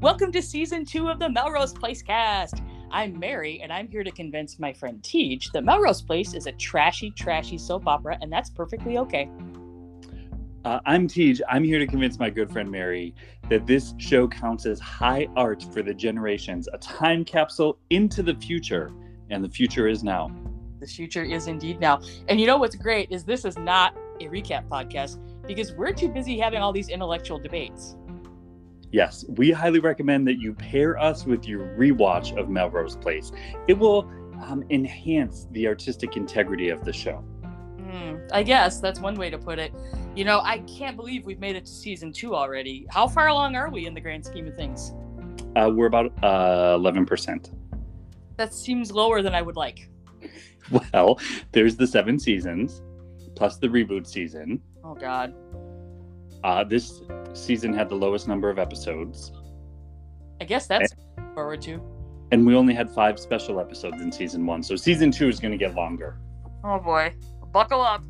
Welcome to season two of the Melrose Place cast. I'm Mary, and I'm here to convince my friend Tej that Melrose Place is a trashy, trashy soap opera, and that's perfectly okay. Uh, I'm Tej. I'm here to convince my good friend Mary that this show counts as high art for the generations, a time capsule into the future, and the future is now. The future is indeed now. And you know what's great is this is not a recap podcast because we're too busy having all these intellectual debates. Yes, we highly recommend that you pair us with your rewatch of Melrose Place. It will um, enhance the artistic integrity of the show. Mm, I guess that's one way to put it. You know, I can't believe we've made it to season two already. How far along are we in the grand scheme of things? Uh, we're about uh, 11%. That seems lower than I would like. Well, there's the seven seasons, plus the reboot season. Oh, God. Uh, this season had the lowest number of episodes. I guess that's forward to. And we only had five special episodes in season one. So season two is going to get longer. Oh, boy. Buckle up.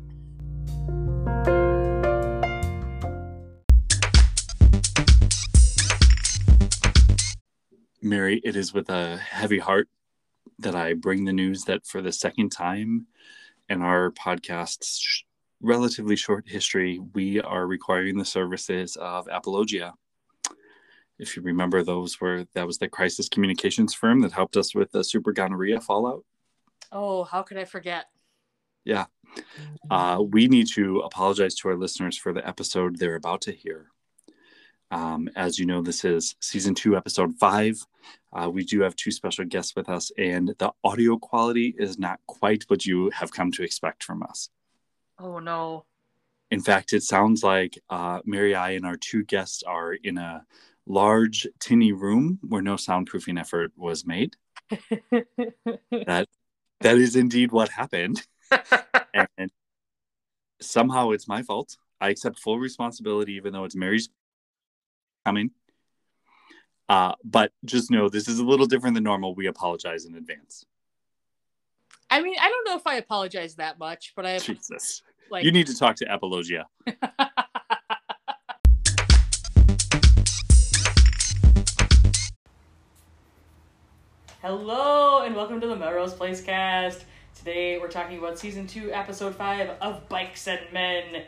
Mary, it is with a heavy heart that I bring the news that for the second time in our podcast's relatively short history, we are requiring the services of Apologia. If you remember, those were that was the crisis communications firm that helped us with the super gonorrhea fallout. Oh, how could I forget? Yeah. Uh, we need to apologize to our listeners for the episode they're about to hear. Um, as you know, this is season two, episode five. Uh, we do have two special guests with us, and the audio quality is not quite what you have come to expect from us. Oh, no. In fact, it sounds like uh, Mary, I, and our two guests are in a large, tinny room where no soundproofing effort was made. that that is indeed what happened, and somehow it's my fault. I accept full responsibility, even though it's Mary's coming. Uh, but just know this is a little different than normal. We apologize in advance. I mean, I don't know if I apologize that much, but I Jesus, like you need to talk to Apologia. Hello and welcome to the Melrose Place cast. Today we're talking about season two, episode five of Bikes and Men.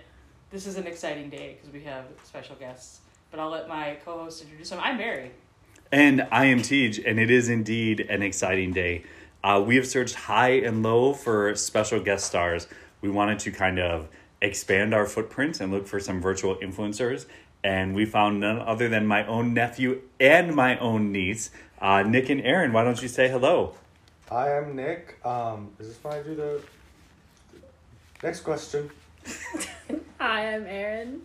This is an exciting day because we have special guests, but I'll let my co-host introduce them. I'm Mary. And I am Tej, and it is indeed an exciting day. Uh, we have searched high and low for special guest stars. We wanted to kind of expand our footprint and look for some virtual influencers. And we found none other than my own nephew and my own niece, uh, Nick and Aaron. Why don't you say hello? Hi, I'm Nick. Um, is this when I do the next question? Hi, I'm Aaron.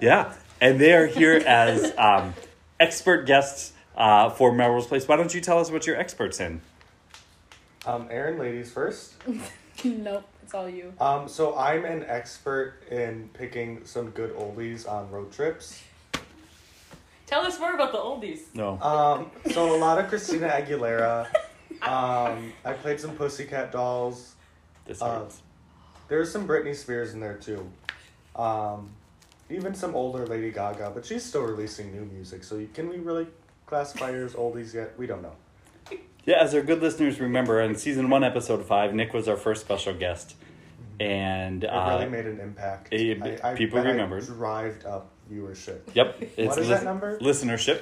Yeah. And they are here as um, expert guests uh, for Melrose Place. Why don't you tell us what you're experts in? Um, Aaron, ladies first. nope, it's all you. Um, so I'm an expert in picking some good oldies on road trips. Tell us more about the oldies. No. Um, so a lot of Christina Aguilera. Um, I played some Pussycat Dolls. This Uh, hurts. There's some Britney Spears in there too. Um, even some older Lady Gaga, but she's still releasing new music. So you, can we really classify her as oldies yet? We don't know. Yeah, as our good listeners remember, in season one, episode five, Nick was our first special guest, and It uh, really made an impact. it- I, I people bet I remembered. Drived up viewership. yep, it's What is that number? Listenership,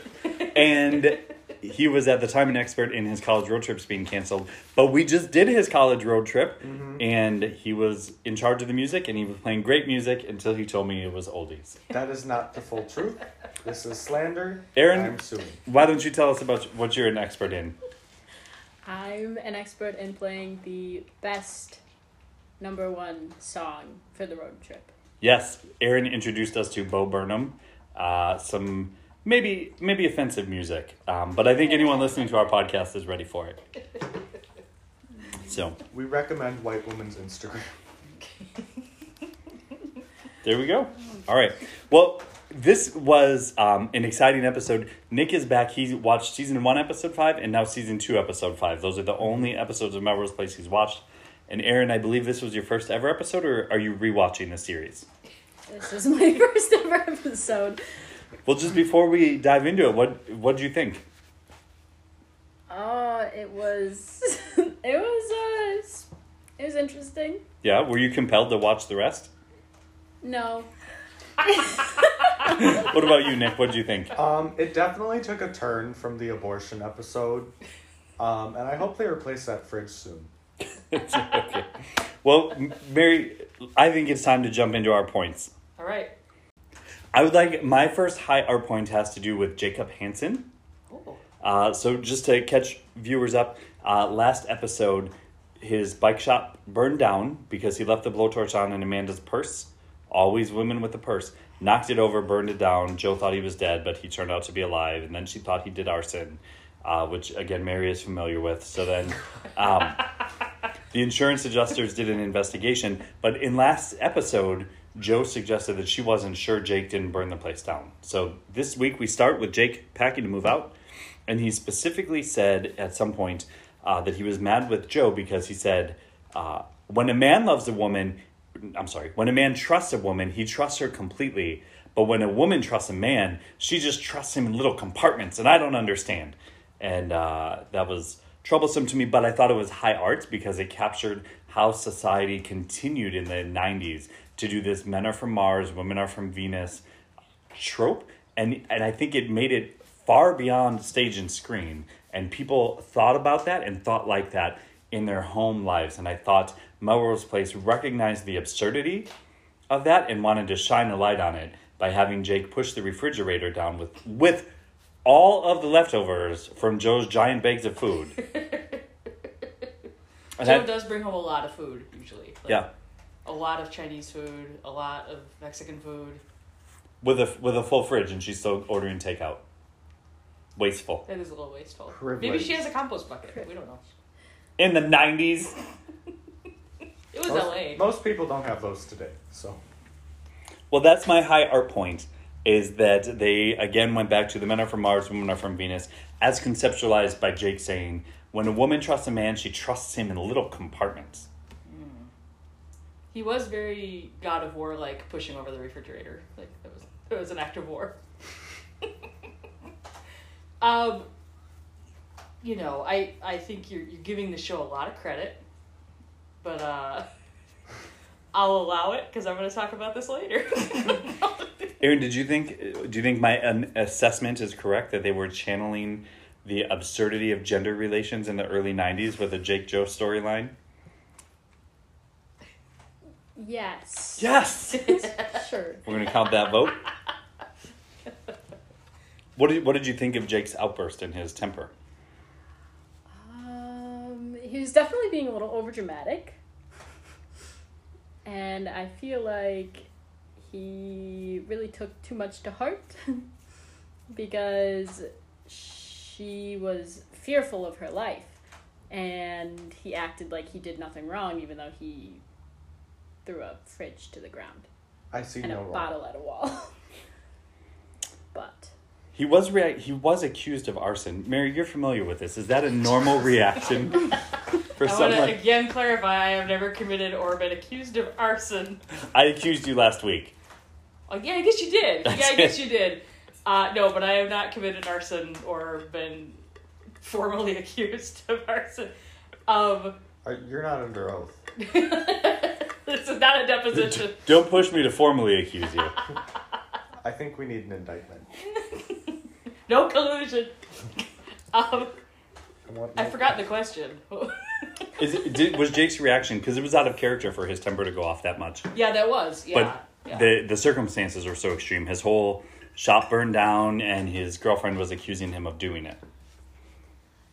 and he was at the time an expert in his college road trips being canceled. But we just did his college road trip, Mm-hmm. and he was in charge of the music, and he was playing great music until he told me it was oldies. That is not the full truth. This is slander. Aaron? Why don't you tell us about what you're an expert in? I'm an expert in playing the best number one song for the road trip. Yes, Aaron introduced us to Bo Burnham, uh, some maybe maybe offensive music, um, but I think anyone listening to our podcast is ready for it. So We recommend White Woman's Instagram. there we go. All right. Well, this was um, an exciting episode. Nick is back. He watched season one, episode five, and now season two, episode five. Those are the only episodes of Melrose Place he's watched. And Aaron, I believe this was your first ever episode, or are you rewatching the series? This is my first ever episode. Well, just before we dive into it, what what do you think? Oh, it was it was uh it was interesting. Yeah, were you compelled to watch the rest? No. What about you, Nick? What do you think? Um, it definitely took a turn from the abortion episode, um, and I hope they replace that fridge soon. okay. Well, Mary, I think it's time to jump into our points. All right. I would like my first high art point has to do with Jacob Hanson. Oh. Uh, so just to catch viewers up, uh, last episode, his bike shop burned down because he left the blowtorch on in Amanda's purse. Always women with a purse. Knocked it over, burned it down. Jo thought he was dead, but he turned out to be alive. And then she thought he did arson, uh, which again Mary is familiar with. So then, um, the insurance adjusters did an investigation. But in last episode, Jo suggested that she wasn't sure Jake didn't burn the place down. So this week we start with Jake packing to move out. And he specifically said at some point uh, that he was mad with Jo because he said, uh, when a man loves a woman, I'm sorry, when a man trusts a woman, he trusts her completely. But when a woman trusts a man, she just trusts him in little compartments, and I don't understand. And uh, that was troublesome to me, but I thought it was high art because it captured how society continued in the 90s to do this men are from Mars, women are from Venus trope and and I think it made it far beyond stage and screen and people thought about that and thought like that in their home lives and I thought Melrose Place recognized the absurdity of that and wanted to shine a light on it by having Jake push the refrigerator down with with all of the leftovers from Jo's giant bags of food. And Jo that- does bring home a lot of food usually. Like, yeah, A lot of Chinese food, a lot of Mexican food. with a with a full fridge and she's still ordering takeout. Wasteful. That is a little wasteful. Privilege. Maybe she has a compost bucket. We don't know. In the 90s, It was Most, LA. most people don't have those today, so Well, that's my high art point. Is that they again went back to the men are from Mars, women are from Venus, as conceptualized by Jake saying, when a woman trusts a man, she trusts him in little compartments. He was very God of War like pushing over the refrigerator. Like that was it was an act of war. um you know, I I think you're you're giving the show a lot of credit. But uh I'll allow it because I'm going to talk about this later. Aaron, did you think? Do you think my um, assessment is correct that they were channeling the absurdity of gender relations in the early '90s with a Jake Jo storyline? Yes. Yes. Sure. We're gonna count that vote. What did What did you think of Jake's outburst and his temper? He was definitely being a little overdramatic. And I feel like he really took too much to heart because she was fearful of her life. And he acted like he did nothing wrong, even though he threw a fridge to the ground I see and no a wrong. bottle at a wall. but He was rea- he was accused of arson. Mary, you're familiar with this. Is that a normal reaction for I want to again clarify I have never committed or been accused of arson. I accused you last week. Oh, yeah, I guess you did. That's yeah, I guess it. you did. Uh, no, but I have not committed arson or been formally accused of arson. Um, Are- You're not under oath. this is not a deposition. Don't push me to formally accuse you. I think we need an indictment. No collusion. Um, I, want I no- forgot the question. Is it, did, was Jake's reaction because it was out of character for his temper to go off that much? yeah, that was. Yeah. but yeah. the the circumstances were so extreme. His whole shop burned down, and his girlfriend was accusing him of doing it.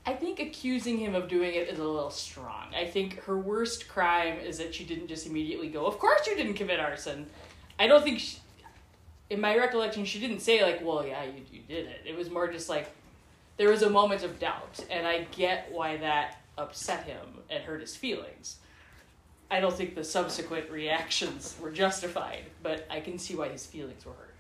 I think accusing him of doing it is a little strong. I think her worst crime is that she didn't just immediately go, Of course you didn't commit arson. I don't think, she, in my recollection, she didn't say, like, Well, yeah, you, you did it. It was more just like, there was a moment of doubt, and I get why that upset him and hurt his feelings. I don't think the subsequent reactions were justified, but I can see why his feelings were hurt.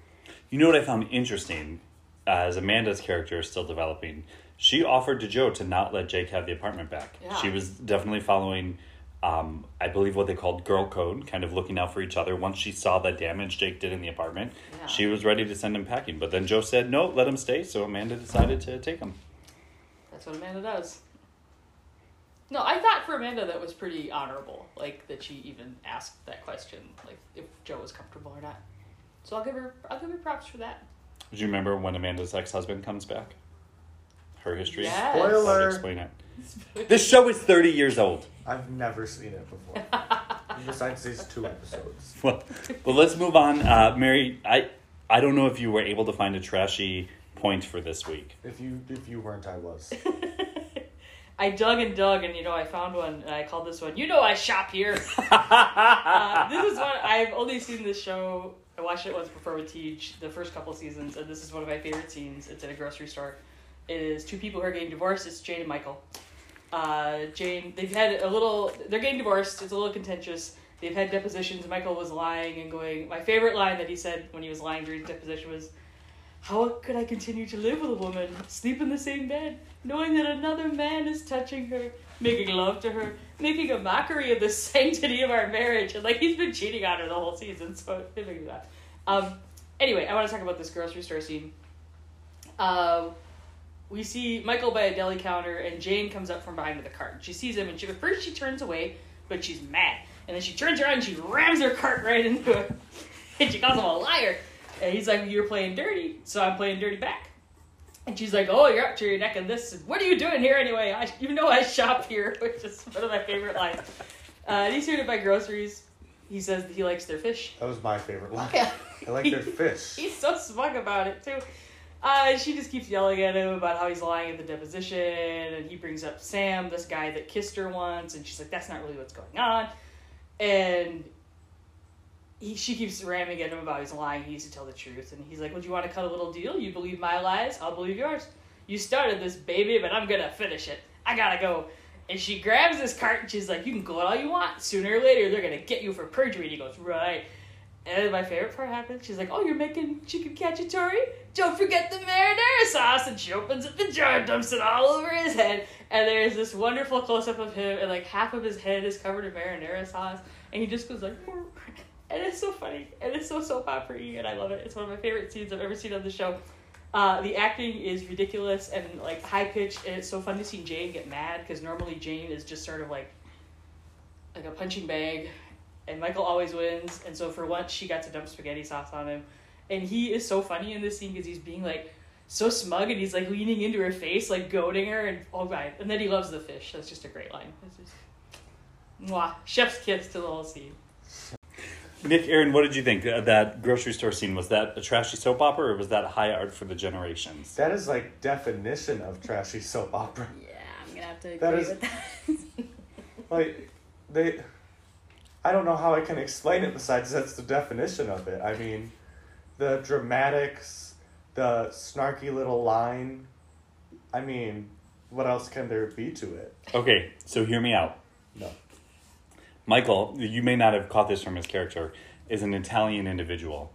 You know what I found interesting, uh, as Amanda's character is still developing. She offered to Jo to not let Jake have the apartment back. Yeah. She was definitely following um, I believe what they called girl code, kind of looking out for each other. Once she saw the damage Jake did in the apartment, Yeah. she was ready to send him packing. But then Jo said, no, let him stay. So Amanda decided to take him. That's what Amanda does. No, I thought for Amanda that was pretty honorable, like that she even asked that question, like if Jo was comfortable or not. So I'll give her, I'll give her props for that. Do you remember when Amanda's ex husband comes back? Her history? Yes. I'll Spoiler. explain it. This show is 30 years old. I've never seen it before. Besides these two episodes. Well, well let's move on. Uh, Mary, I, I don't know if you were able to find a trashy point for this week. If you if you weren't, I was. I dug and dug, and you know, I found one, and I called this one. You know, I shop here. uh, this is one I've only seen this show. I watched it once before with Tej, the first couple seasons, and this is one of my favorite scenes. It's at a grocery store. It is two people who are getting divorced. It's Jane and Michael. Uh, Jane, they've had a little. They're getting divorced. It's a little contentious. They've had depositions. Michael was lying and going. My favorite line that he said when he was lying during the deposition was, "How could I continue to live with a woman, sleep in the same bed, knowing that another man is touching her, making love to her, making a mockery of the sanctity of our marriage?" And like he's been cheating on her the whole season, so it laugh. Um, anyway, I want to talk about this grocery store scene. Uh, we see Michael by a deli counter, and Jane comes up from behind with a cart. She sees him, and she, at first she turns away, but she's mad. And then she turns around and she rams her cart right into him, and she calls him a liar. And he's like, "You're playing dirty, so I'm playing dirty back." And she's like, "Oh, you're up to your neck in this. What are you doing here anyway? I, you know I shop here," which is one of my favorite lines. Uh, and he's here to buy groceries. He says that he likes their fish. That was my favorite line. Yeah. I like their fish. He's so smug about it too. Uh, she just keeps yelling at him about how he's lying at the deposition, and he brings up Sam, this guy that kissed her once, and she's like, "That's not really what's going on." And he, she keeps ramming at him about he's lying. He needs to tell the truth, and he's like, "Would you want to cut a little deal? You believe my lies, I'll believe yours. You started this baby, but I'm gonna finish it. I gotta go." And she grabs this cart and she's like, "You can go all you want. Sooner or later, they're gonna get you for perjury." And he goes, "Right." And my favorite part happens. She's like, "Oh, you're making chicken cacciatore? Don't forget the marinara sauce." And she opens up the jar, and dumps it all over his head, and there's this wonderful close up of him, and like half of his head is covered in marinara sauce, and he just goes like, and it's so funny, and it's so soap opera and I love it. It's one of my favorite scenes I've ever seen on the show. Uh, the acting is ridiculous and like high pitched, and it's so fun to see Jane get mad because normally Jane is just sort of like like a punching bag, and Michael always wins. And so for once, she got to dump spaghetti sauce on him, and he is so funny in this scene because he's being like so smug and he's like leaning into her face, like goading her, and oh god, and then he loves the fish. That's just a great line. It's just, mwah, chef's kiss to the whole scene. Nick, Aaron, what did you think? Uh, that grocery store scene, was that a trashy soap opera or was that high art for the generations? That is like definition of trashy soap opera. Yeah, I'm gonna have to agree That is- with that. Like they I don't know how I can explain it besides that's the definition of it. I mean, the dramatics, the snarky little line. I mean, what else can there be to it? Okay, so hear me out. No. Michael, you may not have caught this from his character, is an Italian individual.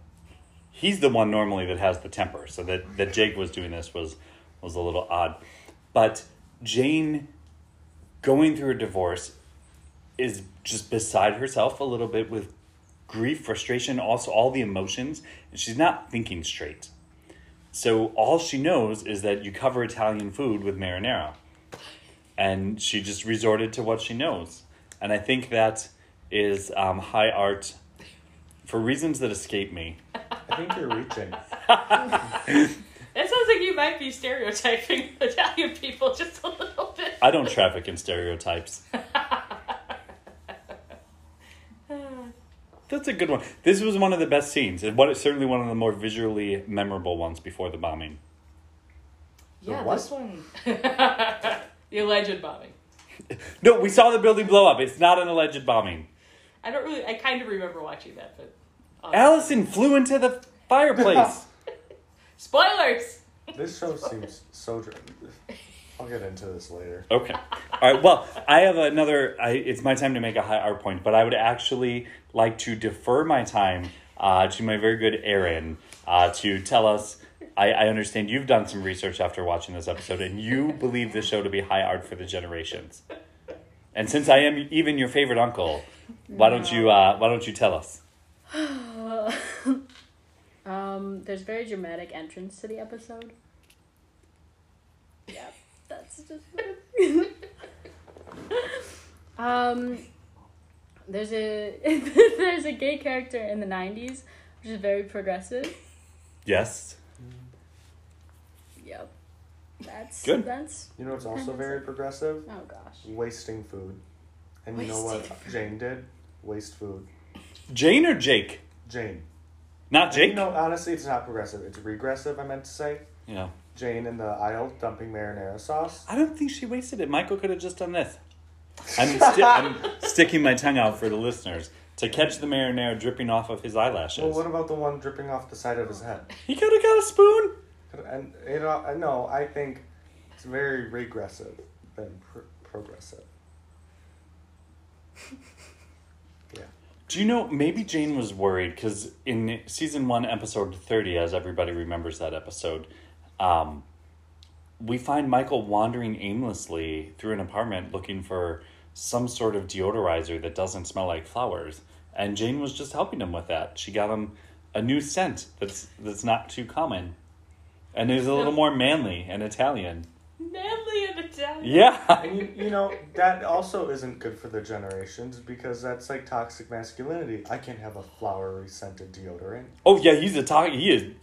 He's the one normally that has the temper, so that, that Jake was doing this was was a little odd. But Jane going through a divorce is just beside herself a little bit with grief, frustration, also all the emotions, and she's not thinking straight. So all she knows is that you cover Italian food with marinara. And she just resorted to what she knows. And I think that is um, high art for reasons that escape me. I think you're reaching. It sounds like you might be stereotyping Italian people just a little bit. I don't traffic in stereotypes. That's a good one. This was one of the best scenes, and what certainly one of the more visually memorable ones before the bombing. Yeah, what? this one. the alleged bombing. No, we saw the building blow up. It's not an alleged bombing. I don't really. I kind of remember watching that, but. um, Alison flew into the fireplace. Spoilers. This show seems so. Dr- I'll get into this later. Okay. All right. Well, I have another. I, it's my time to make a high art point, but I would actually like to defer my time uh, to my very good Aaron uh, to tell us. I, I understand you've done some research after watching this episode, and you believe the show to be high art for the generations. And since I am even your favorite uncle, why don't you uh, why don't you tell us? um, there's very dramatic entrance to the episode. Yeah, that's just. um, there's a there's a gay character in the '90s, which is very progressive. Yes. Yep. That's Good. That's You know what's also very progressive? oh gosh. Wasting food. And you know what Wasting Jane did? Waste food. Jane or Jake? Jane. Not Jake. No, honestly, it's not progressive. It's regressive, I meant to say. Yeah. Jane in the aisle dumping marinara sauce. I don't think she wasted it. Michael could have just done this. I'm, sti- I'm sticking my tongue out for the listeners to catch the marinara dripping off of his eyelashes. Well, what about the one dripping off the side of his head? he could have got a spoon. And you uh, know, no, I think it's very regressive than pr- progressive. Yeah. Do you know, maybe Jane was worried because in season one, episode 30, as everybody remembers that episode, um, we find Michael wandering aimlessly through an apartment looking for some sort of deodorizer that doesn't smell like flowers. And Jane was just helping him with that. She got him a new scent that's that's not too common. And is a little more manly and Italian. Manly and Italian. Yeah. And you, you know, that also isn't good for the generations because that's like toxic masculinity. I can't have a flowery scented deodorant. Oh yeah, he's a talk. He is.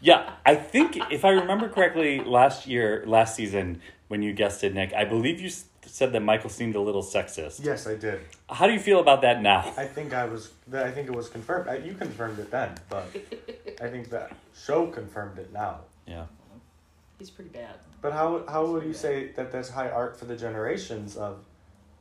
Yeah, I think if I remember correctly, last year, last season, when you guessed it, Nick, I believe you s- said that Michael seemed a little sexist. Yes, I did. How do you feel about that now? I think I was. I think it was confirmed. I, you confirmed it then, but I think that show confirmed it now. Yeah. He's pretty bad. But how how would you say that that's high art for the generations of,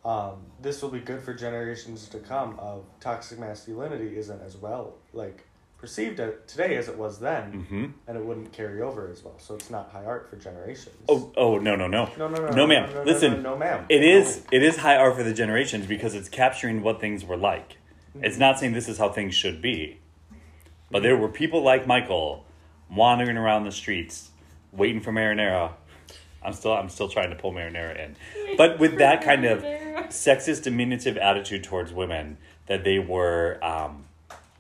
um, this will be good for generations to come of toxic masculinity isn't as well like perceived as, today as it was then, Mm-hmm. and it wouldn't carry over as well. So it's not high art for generations. Oh, oh no, no, no. no, no, no, No, ma'am. no, no, Listen, no, no, ma'am. It No. is. It is high art for the generations because it's capturing what things were like. It's not saying this is how things should be, but there were people like Michael wandering around the streets, waiting for marinara. I'm still. I'm still trying to pull marinara in, but with that kind of sexist, diminutive attitude towards women, that they were um,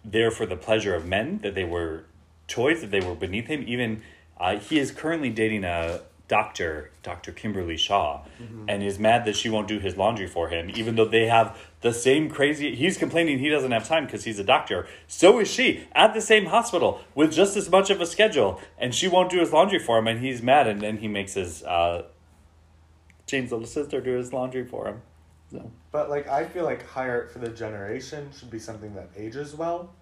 there for the pleasure of men, that they were toys, that they were beneath him. Even uh, he is currently dating a doctor, Dr. Kimberly Shaw, and is mad that she won't do his laundry for him, even though they have the same crazy. He's complaining he doesn't have time because he's a doctor. So is she at the same hospital with just as much of a schedule, and she won't do his laundry for him, and he's mad, and then he makes his uh, Jane's little sister do his laundry for him. So. But like I feel like high art for the generation should be something that ages well,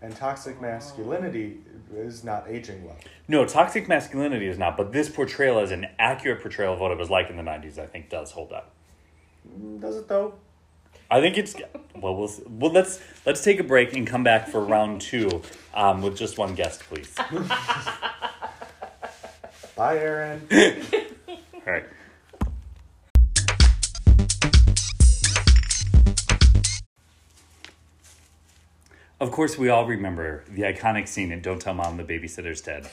and toxic masculinity is not aging well. No, toxic masculinity is not, but this portrayal as an accurate portrayal of what it was like in the 90s, I think does hold up. Mm, Does it though? I think it's well. We'll well. Let's let's take a break and come back for round two um, with just one guest, please. Bye, Aaron. right. Of course, we all remember the iconic scene in "Don't Tell Mom the Babysitter's Dead,"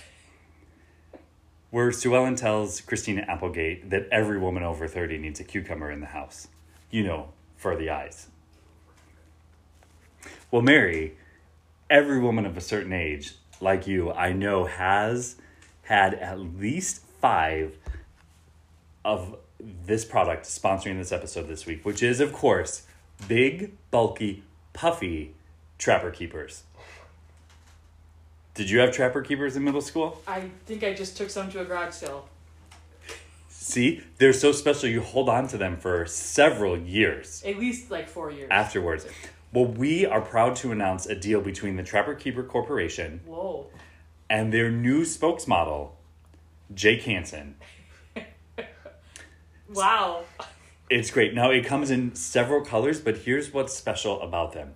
where Sue Ellen tells Christina Applegate that every woman over thirty needs a cucumber in the house. You know, for the eyes. Well, Mary, every woman of a certain age, like you, I know has had at least five of this product sponsoring this episode this week, which is, of course, big, bulky, puffy Trapper Keepers. Did you have Trapper Keepers in middle school? I think I just took some to a garage sale. See, they're so special you hold on to them for several years. At least like four years. afterwards. Well, we are proud to announce a deal between the Trapper Keeper Corporation Whoa. and their new spokesmodel, Jake Hanson. Wow. It's great. Now, it comes in several colors, but here's what's special about them.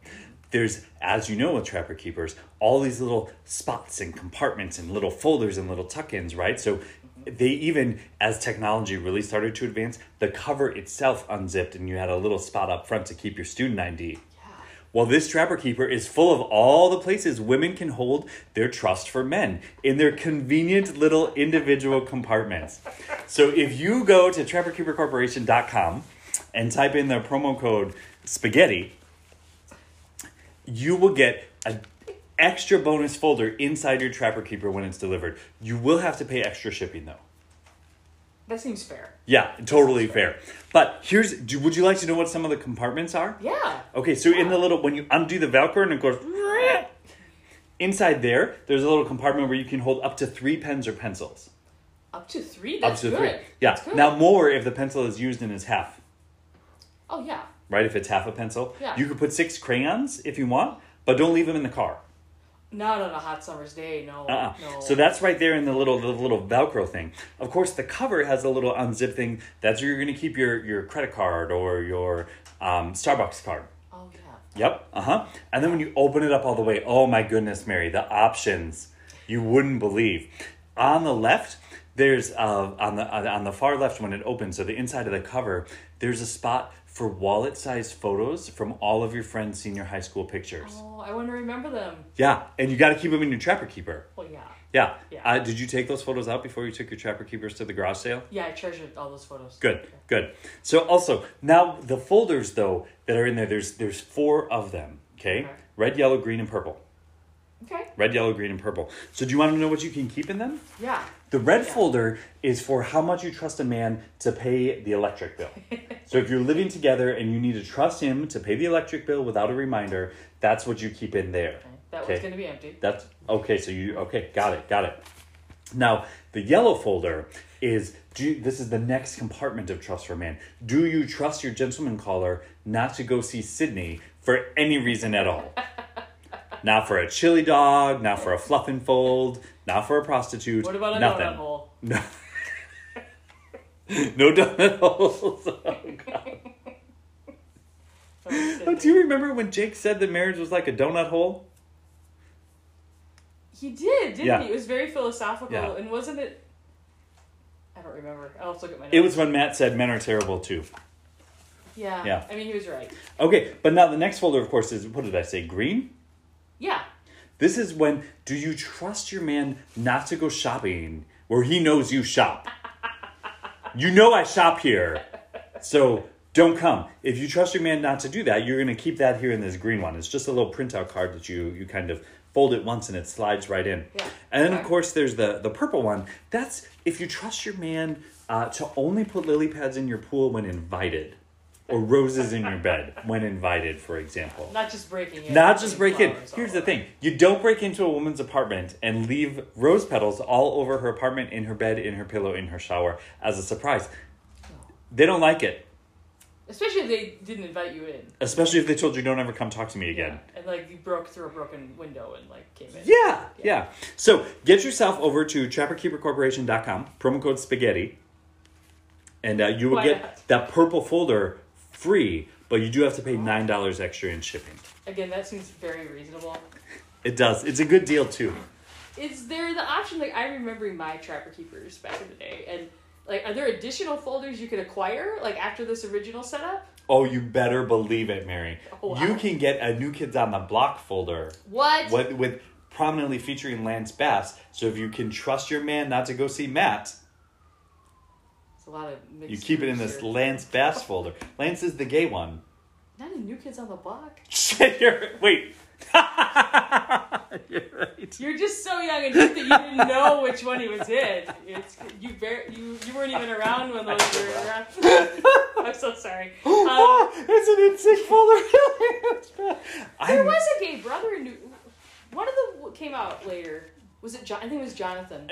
There's, as you know with Trapper Keepers, all these little spots and compartments and little folders and little tuck ins, right? So they even, as technology really started to advance, the cover itself unzipped and you had a little spot up front to keep your student ID. Well, this Trapper Keeper is full of all the places women can hold their trust for men in their convenient little individual compartments. So if you go to trapperkeepercorporation.com and type in the promo code spaghetti, you will get an extra bonus folder inside your Trapper Keeper when it's delivered. You will have to pay extra shipping though. That seems fair. Yeah, totally fair. But here's do, would you like to know what some of the compartments are? Yeah. Okay, so in the little when you undo the Velcro and it goes inside there, there's a little compartment where you can hold up to three pens or pencils. Up to three. That's up to good. three. Yeah. Now more if the pencil is used in its half. Oh yeah. Right, if it's half a pencil. Yeah. You could put six crayons if you want, but don't leave them in the car. Not on a hot summer's day. No. Uh-uh. No. So that's right there in the little the little Velcro thing. Of course, the cover has a little unzip thing. That's where you're going to keep your your credit card or your um, Starbucks card. Oh yeah. Yep. Uh huh. And then when you open it up all the way, oh my goodness, Mary, the options you wouldn't believe. On the left, there's uh, on the on the far left when it opens, so the inside of the cover, there's a spot for wallet-sized photos from all of your friends' senior high school pictures. Oh, I want to remember them. Yeah, and you got to keep them in your Trapper Keeper. Well, yeah. Yeah. Yeah. Uh, did you take those photos out before you took your Trapper Keepers to the garage sale? Yeah, I treasured all those photos. Good, good. So also now the folders though that are in there, there's there's four of them. Okay, Okay. red, yellow, green, and purple. Okay. Red, yellow, green, and purple. So do you want to know what you can keep in them? Yeah. The red Yeah. folder is for how much you trust a man to pay the electric bill. so if you're living together and you need to trust him to pay the electric bill without a reminder, that's what you keep in there. Okay. That Okay. one's gonna be empty. That's okay. So you okay? Got it. Got it. Now the yellow folder is do you, this is the next compartment of trust for a man. Do you trust your gentleman caller not to go see Sydney for any reason at all? not for a chili dog, not for a fluff and fold, not for a prostitute. What about a nothing. donut hole? No. no donut holes. Oh, God. Oh, do you remember when Jake said that marriage was like a donut hole? He did, didn't Yeah. he? It was very philosophical, Yeah. and wasn't it? I don't remember. I'll have to look at my notes. It was when Matt said men are terrible too. Yeah. Yeah. I mean, he was right. Okay, but now the next folder, of course, is what did I say? Green. Yeah. This is when do you trust your man not to go shopping where he knows you shop? you know I shop here, so don't come. If you trust your man not to do that, you're going to keep that here in this green one. It's just a little printout card that you you kind of fold it once and it slides right in. Yeah. And then of course there's the the purple one. That's if you trust your man uh, to only put lily pads in your pool when invited. Or roses in your bed when invited, for example. Not just breaking in. Not just break in. Here's the thing: you don't break into a woman's apartment and leave rose petals all over her apartment, in her bed, in her pillow, in her shower as a surprise. They don't like it, Especially if they didn't invite you in. especially if they told you don't ever come talk to me again. And like you broke through a broken window and like came in. Yeah, yeah. So get yourself over to trapperkeepercorporation.com, promo code spaghetti, and uh, you will Why get not? that purple folder free, but you do have to pay $9 extra in shipping. Again, that seems very reasonable. It does. It's a good deal, too. Is there the option? Like I remember my Trapper Keepers back in the day, and like, are there additional folders you could acquire like after this original setup? Oh, you better believe it, Mary. Oh, wow. You can get a New Kids on the Block folder What? with, with prominently featuring Lance Bass. So if you can trust your man not to go see Matt, It's a lot of mixed you keep it in this. Lance Bass folder. Lance is the gay one. Not a New Kids on the Block. Shit you're, wait. You're right. You're just so young and hip that you didn't know which one he was in. It's you. Bar- you you weren't even around when those were around. I'm so sorry. Um, it's an NSYNC folder. there I'm, was a gay brother. in New- One of them came out later. Was it? John- I think it was Jonathan.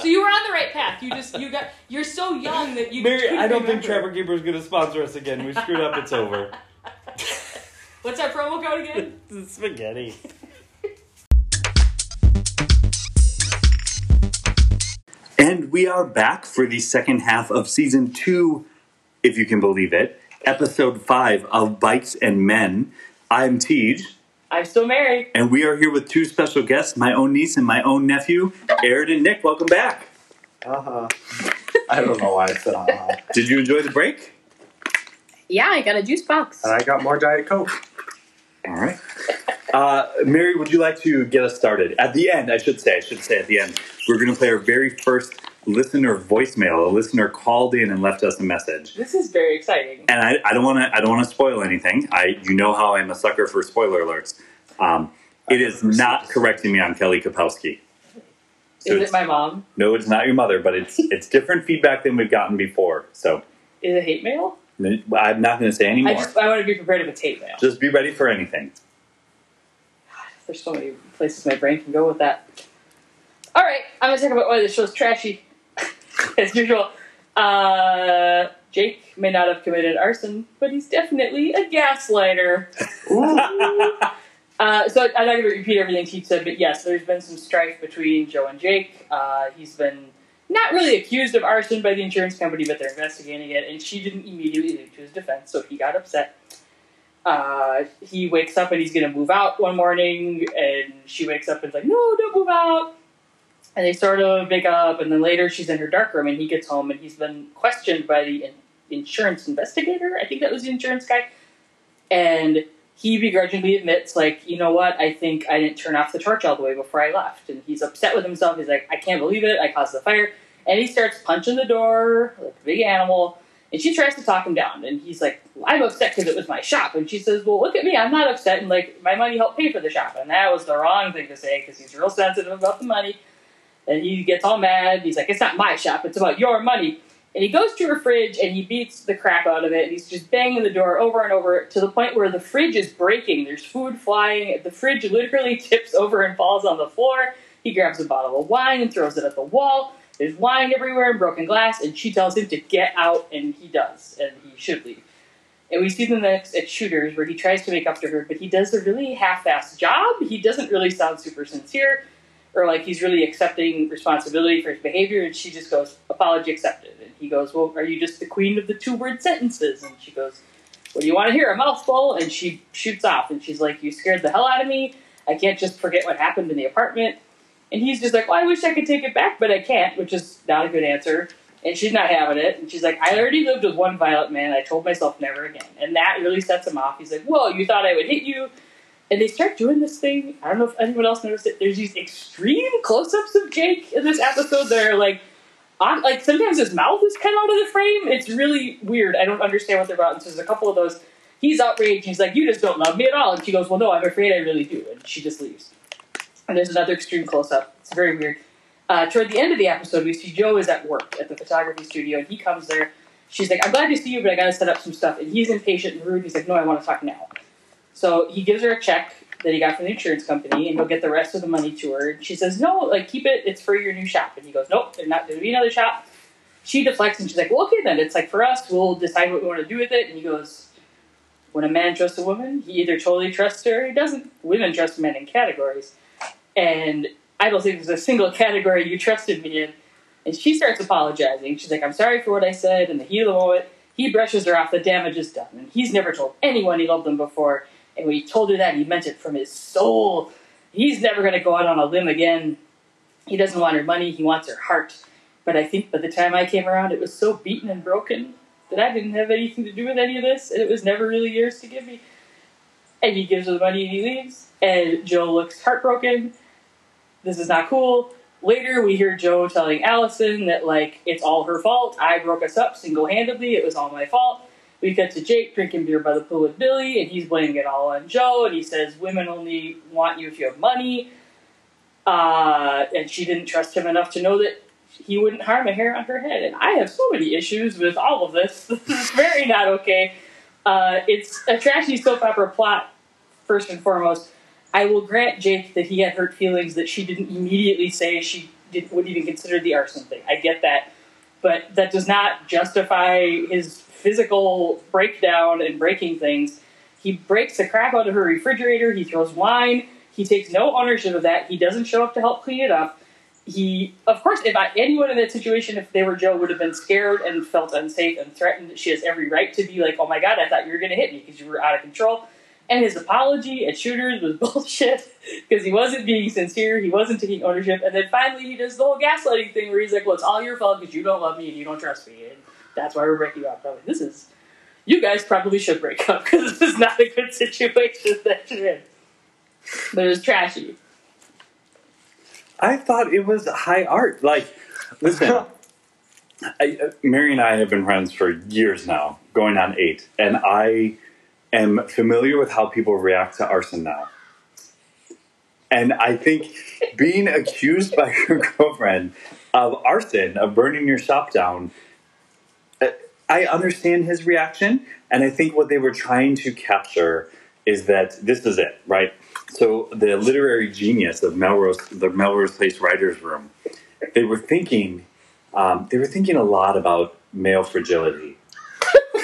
So you were on the right path. You just you got. You're so young that you. Mary, I don't think remember. Trapper Keeper is going to sponsor us again. We screwed up. It's over. What's our promo code again? Spaghetti. And we are back for the second half of season two, if you can believe it, episode five of Bikes and Men. I'm Tej, I'm still married. and we are here with two special guests, my own niece and my own nephew, Aaron and Nick. Welcome back. Uh-huh. I don't know why I said uh-huh. Did you enjoy the break? Yeah, I got a juice box. And I got more Diet Coke. All right. Uh, Mary, would you like to get us started? At the end, I should say, I should say at the end, we're going to play our very first listener voicemail. A listener called in and left us a message. This is very exciting. And I, I don't want to I don't want to spoil anything. I you know how I'm a sucker for spoiler alerts. Um, it is not correcting me on Kelly Kapowski. So Is it my mom? No, it's not your mother, but it's it's different feedback than we've gotten before. So Is it hate mail? I'm not going to say I anymore. just I want to be prepared if it's hate mail. Just be ready for anything. There's so many places my brain can go with that. All right, I'm gonna talk about why this show's trashy, as usual. Uh, Jake may not have committed arson, but he's definitely a gaslighter. Uh, so I'm not going to repeat everything Tej said, but yes, there's been some strife between Jo and Jake. Uh, he's been not really accused of arson by the insurance company, but they're investigating it, and she didn't immediately leap to his defense, so he got upset. Uh, he wakes up and he's going to move out one morning, and she wakes up and is like, "No, don't move out." And they sort of make up, and then later she's in her dark room, and he gets home, and he's been questioned by the in- insurance investigator. I think that was the insurance guy, and he begrudgingly admits, like, you know what, I think I didn't turn off the torch all the way before I left. And he's upset with himself. He's like, I can't believe it. I caused the fire. And he starts punching the door like a big animal. And she tries to talk him down. And he's like, I'm upset because it was my shop. And she says, Well, look at me. I'm not upset. And like, my money helped pay for the shop. And that was the wrong thing to say because he's real sensitive about the money. And he gets all mad. He's like, It's not my shop. It's about your money. And he goes to her fridge and he beats the crap out of it. And he's just banging the door over and over to the point where the fridge is breaking. There's food flying. The fridge literally tips over and falls on the floor. He grabs a bottle of wine and throws it at the wall. There's wine everywhere and broken glass. And she tells him to get out, and he does. And he should leave. And we see the next at Shooters where he tries to make up to her, but he does a really half-assed job. He doesn't really sound super sincere or like he's really accepting responsibility for his behavior. And she just goes, apology accepted. And he goes, well, are you just the queen of the two-word sentences? And she goes, what do you want to hear? A mouthful? And she shoots off. And she's like, you scared the hell out of me. I can't just forget what happened in the apartment. And he's just like, well, I wish I could take it back, but I can't, which is not a good answer. And she's not having it. And she's like, I already lived with one violent man. I told myself never again. And that really sets him off. He's like, well, you thought I would hit you. And they start doing this thing. I don't know if anyone else noticed it. There's these extreme close-ups of Jake in this episode that are like, on like sometimes his mouth is cut out of the frame. It's really weird. I don't understand what they're about. And so there's a couple of those. He's outraged. He's like, "You just don't love me at all." And she goes, "Well, no, I'm afraid I really do." And she just leaves. And there's another extreme close-up. It's very weird. Uh, toward the end of the episode, we see Jo is at work at the photography studio, and he comes there. She's like, "I'm glad to see you, but I got to set up some stuff." And he's impatient and rude. He's like, "No, I want to talk now." So he gives her a check that he got from the insurance company, and he'll get the rest of the money to her. And she says, "No, like keep it. It's for your new shop." And he goes, "Nope, there's not going to be another shop." She deflects, and she's like, "Well, okay then. It's like for us, we'll decide what we want to do with it." And he goes, "When a man trusts a woman, he either totally trusts her, or he doesn't. Women trust men in categories, and I don't think there's a single category you trusted me in." And she starts apologizing. She's like, "I'm sorry for what I said." And the heat of the moment, he brushes her off. The damage is done, and he's never told anyone he loved them before. And when he told her that, he meant it from his soul. He's never going to go out on a limb again. He doesn't want her money, he wants her heart. But I think by the time I came around, it was so beaten and broken that I didn't have anything to do with any of this, and it was never really yours to give me. And he gives her the money and he leaves. And Jo looks heartbroken. This is not cool. Later, we hear Jo telling Alison that, like, it's all her fault. I broke us up single handedly. It was all my fault. We cut to Jake drinking beer by the pool with Billy, and he's blaming it all on Jo. And he says, Women only want you if you have money. Uh, and she didn't trust him enough to know that he wouldn't harm a hair on her head. And I have so many issues with all of this. This is very not okay. Uh, it's a trashy soap opera plot, first and foremost. I will grant Jake that he had hurt feelings that she didn't immediately say she did, would even consider the arson thing. I get that. But that does not justify his physical breakdown and breaking things. He breaks the crap out of her refrigerator. He throws wine. He takes no ownership of that. He doesn't show up to help clean it up. He, of course, if I, anyone in that situation, if they were Jo, would have been scared and felt unsafe and threatened. She has every right to be like, "Oh my God, I thought you were going to hit me because you were out of control." And his apology at Shooters was bullshit because he wasn't being sincere. He wasn't taking ownership. And then finally, he does the whole gaslighting thing where he's like, "Well, it's all your fault because you don't love me and you don't trust me, that's why we're breaking up." I'm like, this is, you guys probably should break up because this is not a good situation that you're in. But it was trashy. I thought it was high art. Like, listen, I, uh, Mary and I have been friends for years now, going on eight, and I am familiar with how people react to arson now. And I think being accused by your girlfriend of arson, of burning your shop down, I understand his reaction, and I think what they were trying to capture is that this is it, right? So the literary genius of Melrose, the Melrose Place writers' room, they were thinking, um, they were thinking a lot about male fragility.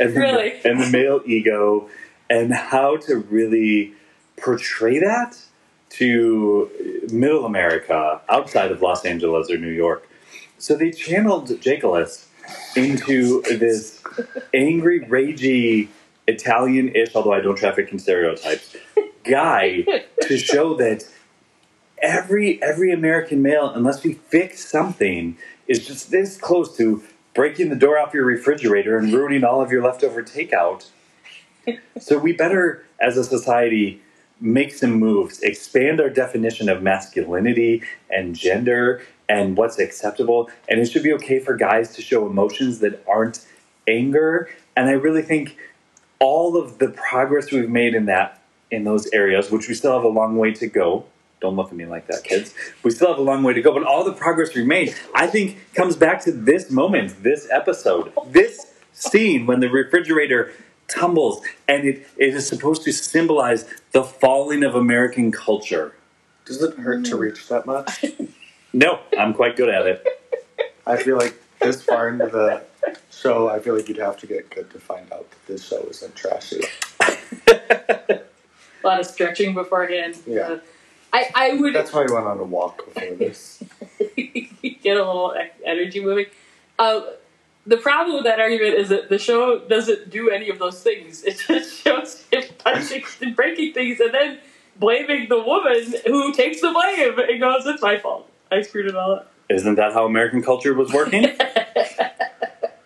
and, the, Really? and the male ego, and how to really portray that to middle America outside of Los Angeles or New York. So they channeled Jakelis into this angry, ragey, Italian ish, although I don't traffic in stereotypes, guy to show that every every American male, unless we fix something, is just this close to breaking the door off your refrigerator and ruining all of your leftover takeout. So we better, as a society, make some moves, expand our definition of masculinity and gender and what's acceptable. And it should be okay for guys to show emotions that aren't anger. And I really think all of the progress we've made in that in those areas, which we still have a long way to go. Don't look at me like that, kids. We still have a long way to go, but all the progress we've made, I think, comes back to this moment, this episode, this scene when the refrigerator tumbles, and it, it is supposed to symbolize the falling of American culture. Does it hurt to reach that much? No, I'm quite good at it. I feel like this far into the show, I feel like you'd have to get good to find out that this show isn't trashy. A lot of stretching beforehand. Yeah. Uh, I, I would That's why I went on a walk before this. get a little e- energy moving. Uh, the problem with that argument is that the show doesn't do any of those things. It just shows him punching and breaking things and then blaming the woman who takes the blame and goes, It's my fault. I screwed it all up. Isn't that how American culture was working?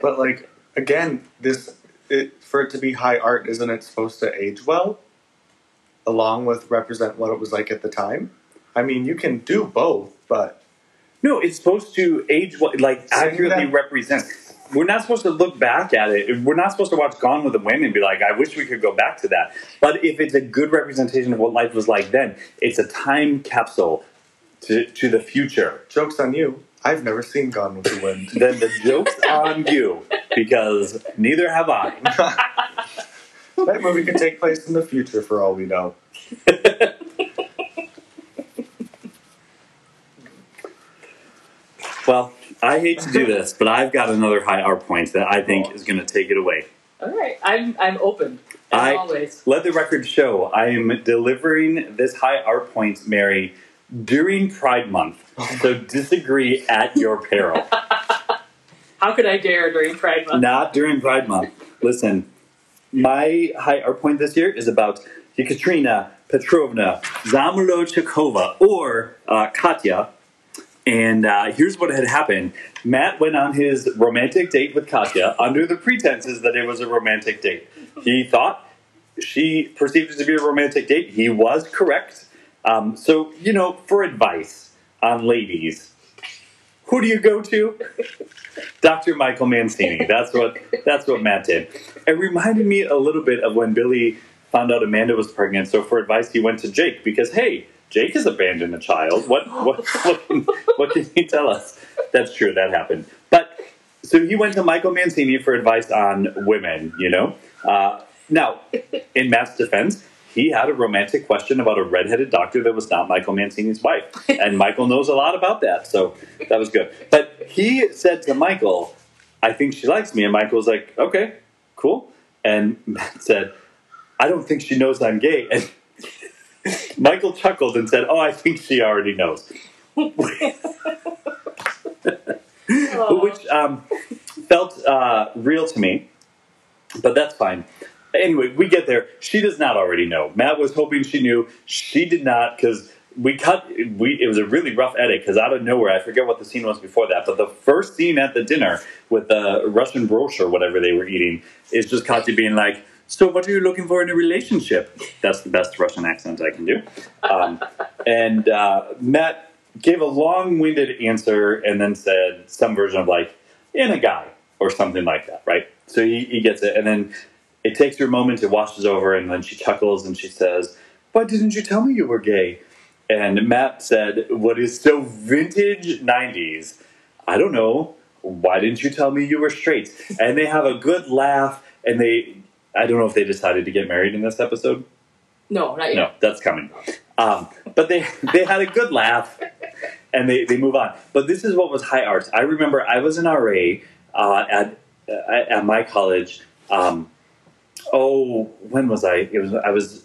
But like again, this it, for it to be high art, isn't it supposed to age well, along with represent what it was like at the time? I mean, you can do both, but No, it's supposed to age what like accurately that- represent. We're not supposed to look back at it. We're not supposed to watch Gone with the Wind and be like, "I wish we could go back to that." But if it's a good representation of what life was like then, it's a time capsule to to the future. jokes on you. I've never seen Gone with the Wind. Then the joke's on you because neither have I. that movie could take place in the future for all we know. Well, I hate to do this, but I've got another high art point that I think is going to take it away. All right. I'm, I'm open, as I- always. Let the record show I am delivering this high art point, Mary, during Pride Month. So disagree at your peril. How could I dare during Pride Month? Not during Pride Month. Listen, my high art point this year is about Yekaterina Petrovna Zamolodchikova, or uh, Katya. And uh, here's what had happened. Matt went on his romantic date with Katya under the pretenses that it was a romantic date. He thought she perceived it to be a romantic date. He was correct. Um, so, you know, for advice on ladies, who do you go to? Dr. Michael Mancini. That's what that's what Matt did. It reminded me a little bit of when Billy found out Amanda was pregnant. So for advice, he went to Jake because hey, Jake has abandoned a child. What what what can, what can he tell us? That's true. That happened. But so he went to Michael Mancini for advice on women. You know. Uh, now, in Matt's defense, he had a romantic question about a redheaded doctor that was not Michael Mancini's wife. And Michael knows a lot about that, so that was good. But he said to Michael, I think she likes me. And Michael was like, okay, cool. And Matt said, I don't think she knows I'm gay. And Michael chuckled and said, oh, I think she already knows. Which um, felt uh, real to me, but that's fine. Anyway, we get there. She does not already know. Matt was hoping she knew. She did not because we cut. We it was a really rough edit because out of nowhere, I forget what the scene was before that. But the first scene at the dinner with the Russian brosh or whatever they were eating is just Katya being like, "So, what are you looking for in a relationship?" That's the best Russian accent I can do. Um, and uh, Matt gave a long-winded answer and then said some version of like in a guy or something like that, right? So he, he gets it, and then it takes her a moment, it washes over, and then she chuckles and she says, "Why didn't you tell me you were gay?" And Matt said, "What is so vintage '90s? I don't know. Why didn't you tell me you were straight?" And they have a good laugh, and they. I don't know if they decided to get married in this episode. No, not yet. No, that's coming. Um, but they they had a good laugh, and they, they move on. But this is what was high arts. I remember I was an RA uh, at uh, at my college. Um, oh, when was I? It was I was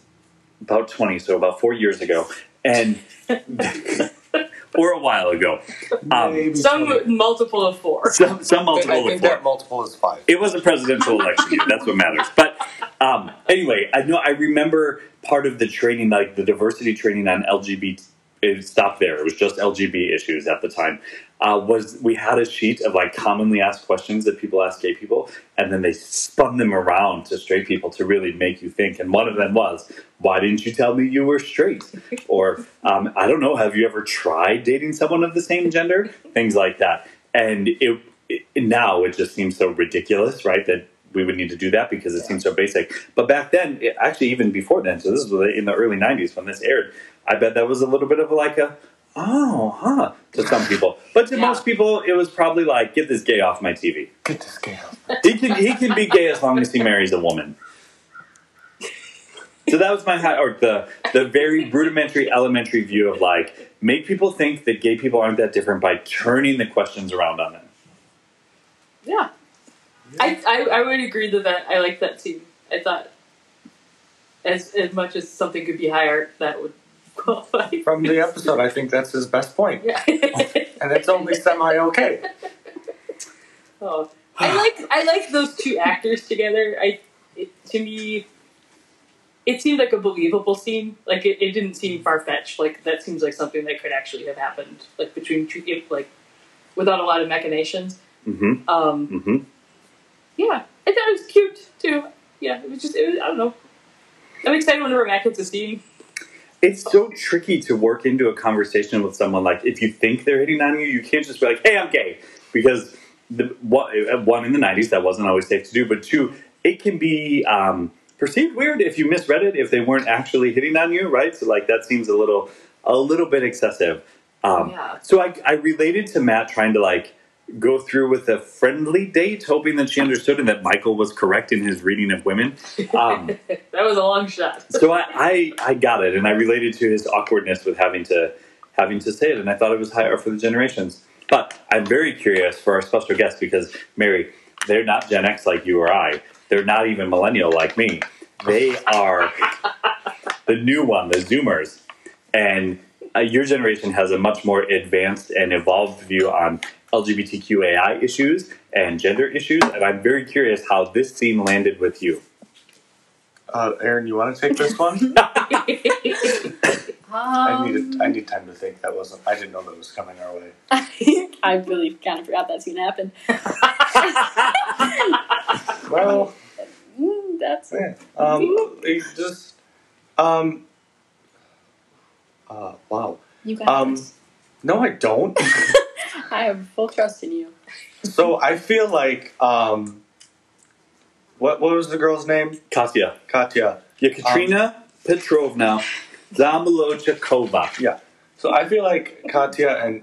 about twenty, so about four years ago, and or a while ago. Um, Maybe Some twenty. multiple of four. some some multiple I of think four. that multiple is five. It was a presidential election year. That's what matters. But um, anyway, I know I remember part of the training, like the diversity training on LGBT. It stopped there. It was just LGBT issues at the time. Uh, was we had a sheet of like commonly asked questions that people ask gay people, and then they spun them around to straight people to really make you think. And one of them was, "Why didn't you tell me you were straight?" Or um, I don't know. Have you ever tried dating someone of the same gender? Things like that. And it, it now it just seems so ridiculous, right? That we would need to do that because it seems so basic. But back then, it, actually, even before then, so this was in the early '90s when this aired. I bet that was a little bit of like a oh, huh, to some people. But to Yeah. most people, it was probably like, get this gay off my TV. Get this game. He can he can be gay as long as he marries a woman. So that was my high, or the the very rudimentary, elementary view of like make people think that gay people aren't that different by turning the questions around on them. Yeah. I, I, I would agree that, that I like that too. I thought as as much as something could be high art, that would qualify. From the episode, I think that's his best point. Yeah. And it's only semi okay. oh. I like I like those two actors together. I it, to me, it seemed like a believable scene. Like it, it didn't seem far fetched. Like that seems like something that could actually have happened. Like between two, like without a lot of machinations. Mm-hmm. Um, Mm-hmm. yeah, I thought it was cute too. Yeah, it was just it was, I don't know. I'm excited whenever Matt gets a scene. It's so tricky to work into a conversation with someone. Like, if you think they're hitting on you, you can't just be like, "Hey, I'm gay," because the one, one in the '90s that wasn't always safe to do, but two, it can be um, perceived weird if you misread it if they weren't actually hitting on you, right? So, like, that seems a little a little bit excessive. Um, Yeah. So I, I related to Matt trying to like go through with a friendly date, hoping that she understood and that Michael was correct in his reading of women. Um, that was a long shot. so I, I I got it, and I related to his awkwardness with having to having to say it, and I thought it was higher for the generations. But I'm very curious for our special guest because Mary, they're not Gen X like you or I. They're not even millennial like me. They are the new one, the Zoomers, and uh, your generation has a much more advanced and evolved view on LGBTQAI issues and gender issues, and I'm very curious how this scene landed with you. Uh, Aaron, you want to take this one? I Um, needed. I need time to think. That wasn't. I didn't know that was coming our way. I really kind of forgot that's gonna happen. Well, Mm, that's yeah. Um, it just. Um. Uh. Wow. you got Um, this. No, I don't. I have full trust in you. so I feel like. Um. What What was the girl's name? Katya. Katya. Yekaterina Petrovna Zamolochakova. Yeah. So I feel like Katya and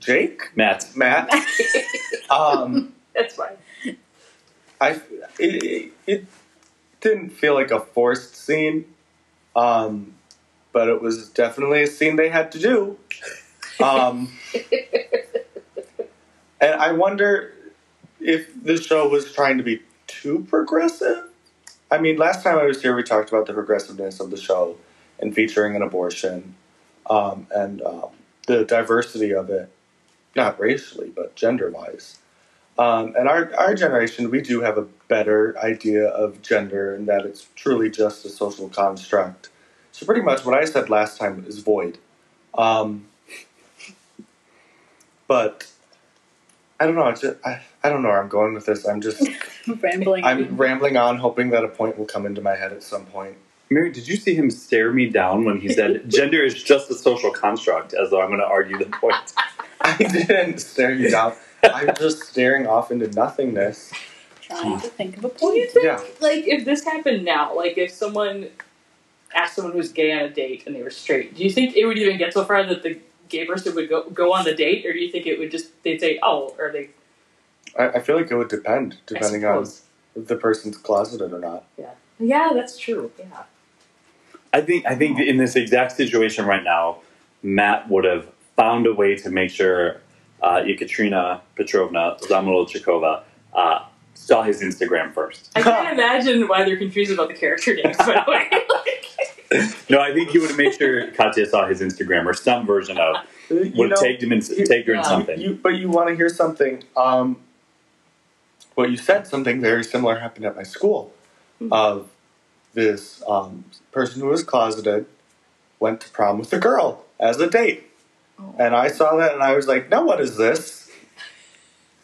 Jake, Matt. Matt. Um. That's fine. I it, it, it didn't feel like a forced scene, um, but it was definitely a scene they had to do. Um, and I wonder if the show was trying to be too progressive. I mean, last time I was here, we talked about the progressiveness of the show and featuring an abortion um, and um, the diversity of it, not racially, but gender wise. Um, and our, our generation, we do have a better idea of gender and that it's truly just a social construct. So, pretty much what I said last time is void. Um, but I don't know. It's just, I, I don't know where I'm going with this. I'm just Rambling. I'm rambling on, hoping that a point will come into my head at some point. Mary, did you see him stare me down when he said gender is just a social construct, as though I'm going to argue the point? I didn't stare you down. I'm just staring off into nothingness. Trying to think of a Do you point. think, Yeah. like, if this happened now, like, if someone asked someone who's gay on a date and they were straight, do you think it would even get so far that the gay person would go go on the date, or do you think it would just they'd say, "Oh," or they? I, I feel like it would depend, depending on if the person's closeted or not. Yeah, yeah, that's true. Yeah. I think I think in this exact situation right now, Matt would have found a way to make sure uh, Ekaterina Petrovna Zamolodchikova uh, saw his Instagram first. I can't imagine why they're confused about the character names. By the way, Like, No, I think he would have made sure Katya saw his Instagram or some version of would have know, tagged him in, you- tagged her in something. You, but you want to hear something? Um, what you said, something very similar happened at my school. Hmm. Of this um, person who was closeted went to prom with a girl as a date, Oh. and I saw that and I was like, "No, what is this?"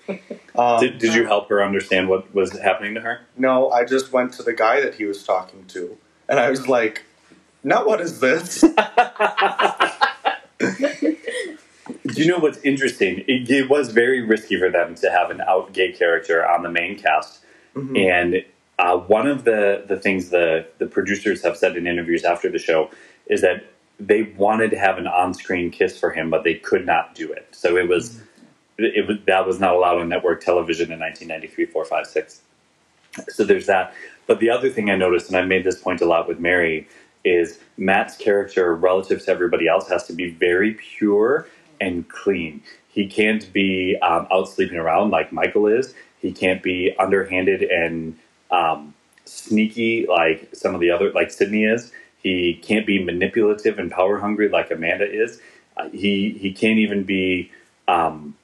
Um, did, did you help her understand what was happening to her? no, I just went to the guy that he was talking to, and I was like, "No, what is this?" Do you know what's interesting? It, it was very risky for them to have an out gay character on the main cast, Mhm. and uh, one of the the things the the producers have said in interviews after the show is that they wanted to have an on screen kiss for him, but they could not do it. So it was it was that was not allowed on network television in 1993, four, five, six. So there's that. But the other thing I noticed, and I made this point a lot with Mary, is Matt's character relative to everybody else has to be very pure and clean. He can't be um, out sleeping around like Michael is. He can't be underhanded and um, sneaky like some of the other, like Sydney is. He can't be manipulative and power hungry like Amanda is. Uh, he he can't even be um,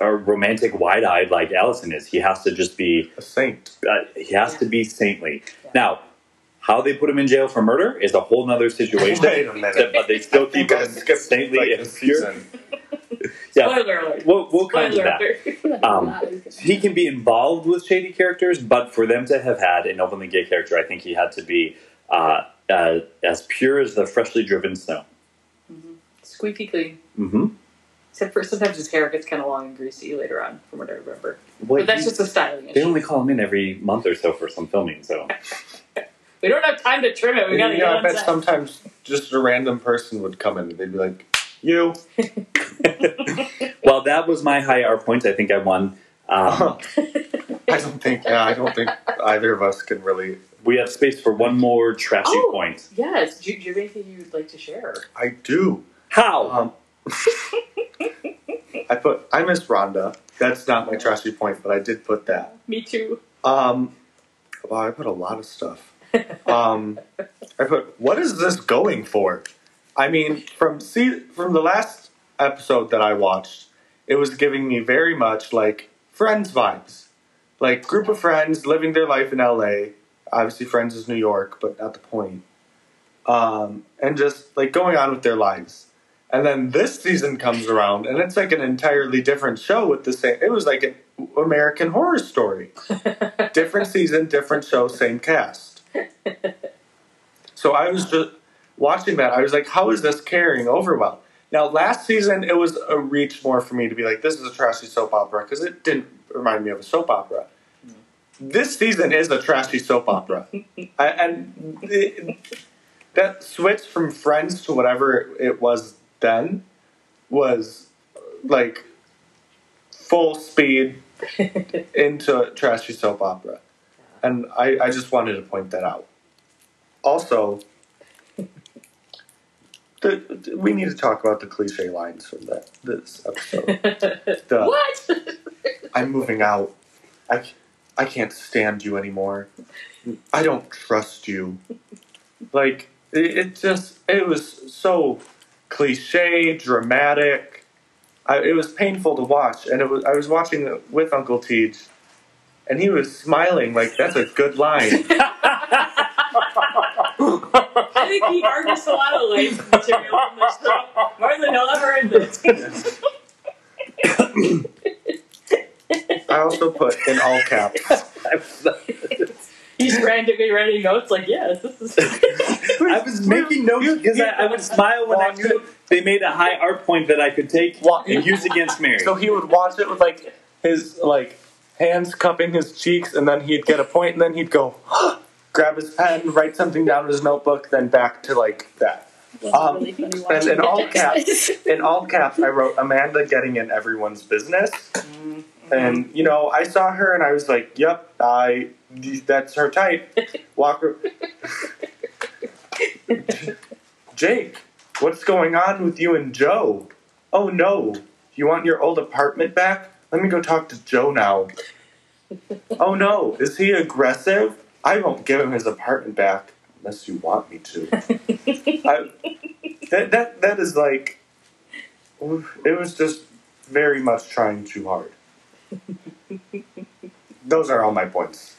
a romantic, wide eyed like Alison is. He has to just be a saint. uh, he has to be saintly. Now, how they put him in jail for murder is a whole other situation. Wait a minute. but they still You keep him skip saintly like and pure. Yeah, spoiler alert. we'll, we'll come to that. Um, He can be involved with shady characters, but for them to have had an openly gay character, I think he had to be uh, uh, as pure as the freshly driven snow. Squeaky clean. Mm-hmm. Except for sometimes his hair gets kind of long and greasy later on, from what I remember. but that's just a styling they issue. only call him in every month or so for some filming, so We don't have time to trim it. We gotta you get I bet set. sometimes just a random person would come in and they'd be like, "You." well, that was my high R point. I think I won. Um, I don't think. Yeah, I don't think either of us can really. we have space for one more trashy Oh. point. Yes. Do you, do you have anything you'd like to share? I do. How? Um, I put. I miss Rhonda. That's not my trashy point, but I did put that. Me too. Um, wow, I put a lot of stuff. Um, I put. What is this going for? I mean, from see from the last episode that I watched, it was giving me very much like Friends vibes, like group of friends living their life in L.A. Obviously, Friends is New York, but not the point. Um, and just like going on with their lives. And then this season comes around, and it's like an entirely different show with the same. It was like an American Horror Story different season, different show, same cast. So I was just watching that. I was like, how is this carrying over well? Now, last season, it was a reach more for me to be like, this is a trashy soap opera because it didn't remind me of a soap opera. Mm. This season is a trashy soap opera. I, and it, that switch from Friends to whatever it was then was like full speed into trashy soap opera. And I, I just wanted to point that out. Also, the, we need to talk about the cliche lines from that this episode. The, what? I'm moving out. I, I can't stand you anymore. I don't trust you. Like, it, it just, it was so cliche, dramatic. I, it was painful to watch. And it was, I was watching it with Uncle Tej, and he was smiling like, that's a good line. I think he harnessed a lot of life material from this show. More than he'll ever admit. I also put in all caps. He's randomly writing notes like, yes, this is. I was making notes because I, I would smile when I knew they made a high art point that I could take Wa- and use against Mary. So he would watch it with like his like hands cupping his cheeks, and then he'd get a point, and then he'd go grab his pen, write something down in his notebook, then back to like that. Um, really and in all caps, in all caps, I wrote Amanda getting in everyone's business, and you know I saw her and I was like, "Yep, I that's her type." Walker. Jake, what's going on with you and Jo? Oh no, you want your old apartment back? Let me go talk to Jo now. oh no, is he aggressive? I won't give him his apartment back unless you want me to. I, that, that, that is like, it was just very much trying too hard. Those are all my points.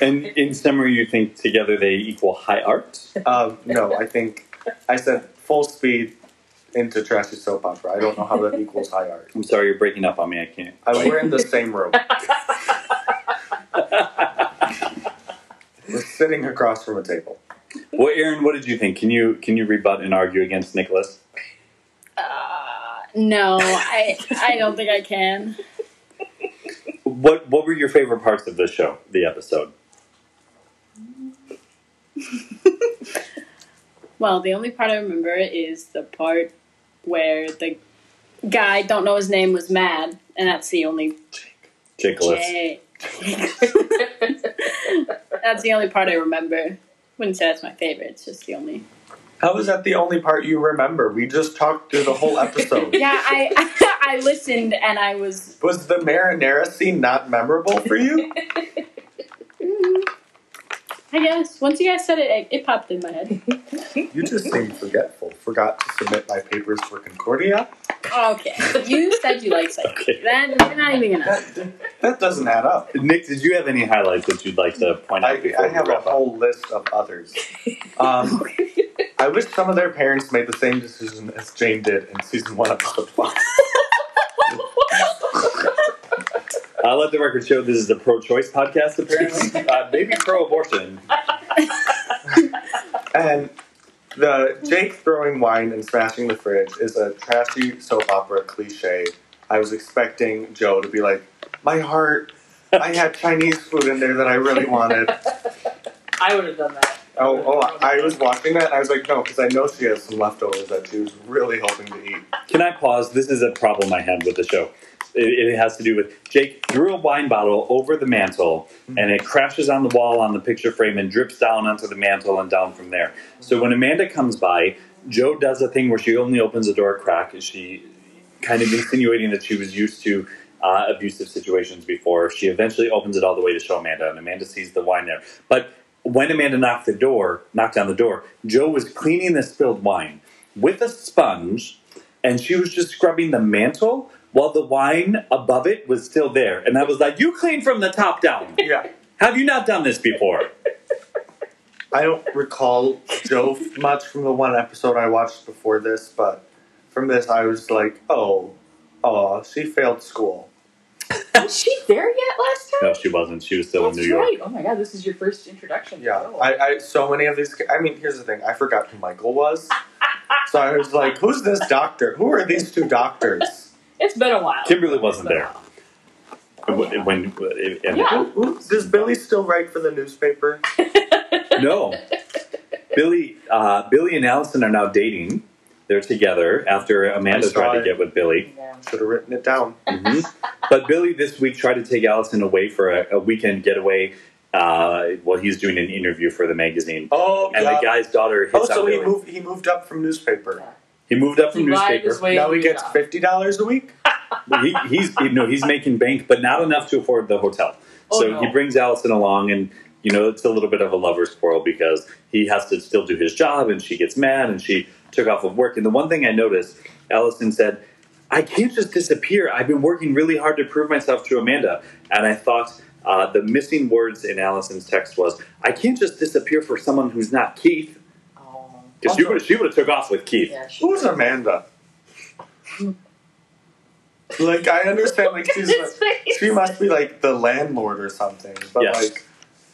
and in summary, you think together they equal high art? Um, no, I think I said full speed into trashy soap opera. I don't know how that equals high art. I'm sorry, you're breaking up on me. I can't. I, we're in the same room. we're sitting across from a table. Well, Aaron, what did you think? Can you can you rebut and argue against Nicholas? Uh, no, I I don't think I can. What what were your favorite parts of the show, the episode? Well, the only part I remember is the part where the guy, don't know his name, was mad, and that's the only. Nicholas. That's the only part I remember. Wouldn't say that's my favorite. It's just the only. How is that the only part you remember? We just talked through the whole episode. Yeah, I I I listened and I was. Was the marinara scene not memorable for you? mm, I guess once you guys said it, it, it popped in my head. You just seemed forgetful. Forgot to submit my papers for Concordia. Okay, you said you liked psych. Okay. Then we're not even gonna. That, that doesn't add up. Nick, did you have any highlights that you'd like to point out I, before I we have a wrap up? whole list of others. Um, I wish some of their parents made the same decision as Jane did in season one, episode five. I'll let the record show this is a pro-choice podcast, apparently. uh, maybe pro-abortion. And the Jake throwing wine and smashing the fridge is a trashy soap opera cliche. I was expecting Jo to be like, "My heart, I had Chinese food in there that I really wanted." I would have done that. Oh, oh! I was watching that. and I was like, "No," because I know she has some leftovers that she was really hoping to eat. Can I pause? This is a problem I had with the show. It, it has to do with Jake threw a wine bottle over the mantle, and it crashes on the wall on the picture frame and drips down onto the mantle and down from there. So when Amanda comes by, Jo does a thing where she only opens the door a crack. She kind of insinuating that she was used to uh, abusive situations before. She eventually opens it all the way to show Amanda, and Amanda sees the wine there. But when Amanda knocked the door, knocked on the door, Jo was cleaning the spilled wine with a sponge, and she was just scrubbing the mantle while the wine above it was still there. And I was like, "You clean from the top down. Yeah, Have you not done this before?" I don't recall Jo much from the one episode I watched before this, but from this I was like, "Oh, oh, she failed school." Was she there yet last time? No, she wasn't. She was still That's in New York. right. Oh my god, this is your first introduction. Yeah, I, I so many of these. I mean, here's the thing: I forgot who Michael was, so I was like, "Who's this doctor? Who are these two doctors?" It's been a while. Kimberly wasn't there. a while. When, when- Yeah. Who, who, does Billy still write for the newspaper? No. Billy, uh, Billy and Alison are now dating. They're together after Amanda tried to it. get with Billy. Yeah. Should have written it down. hmm But Billy this week tried to take Alison away for a, a weekend getaway uh, while he's doing an interview for the magazine. Oh, And God. the guy's daughter hits oh, on so he moved. He moved up from newspaper. He moved up from He newspaper. now he a gets fifty dollars a week. he, he's you know he's making bank, but not enough to afford the hotel. Oh, so no. he brings Alison along, and you know it's a little bit of a lover's quarrel because he has to still do his job, and she gets mad, and she took off of work. And the one thing I noticed, Alison said, "I can't just disappear. I've been working really hard to prove myself to Amanda." And I thought uh, the missing words in Alison's text was, "I can't just disappear for someone who's not Keith." Because she would she would have took off with Keith. Yeah, she- Who's Amanda? like I understand, like she's His face. she must be like the landlord or something. But Yes. like,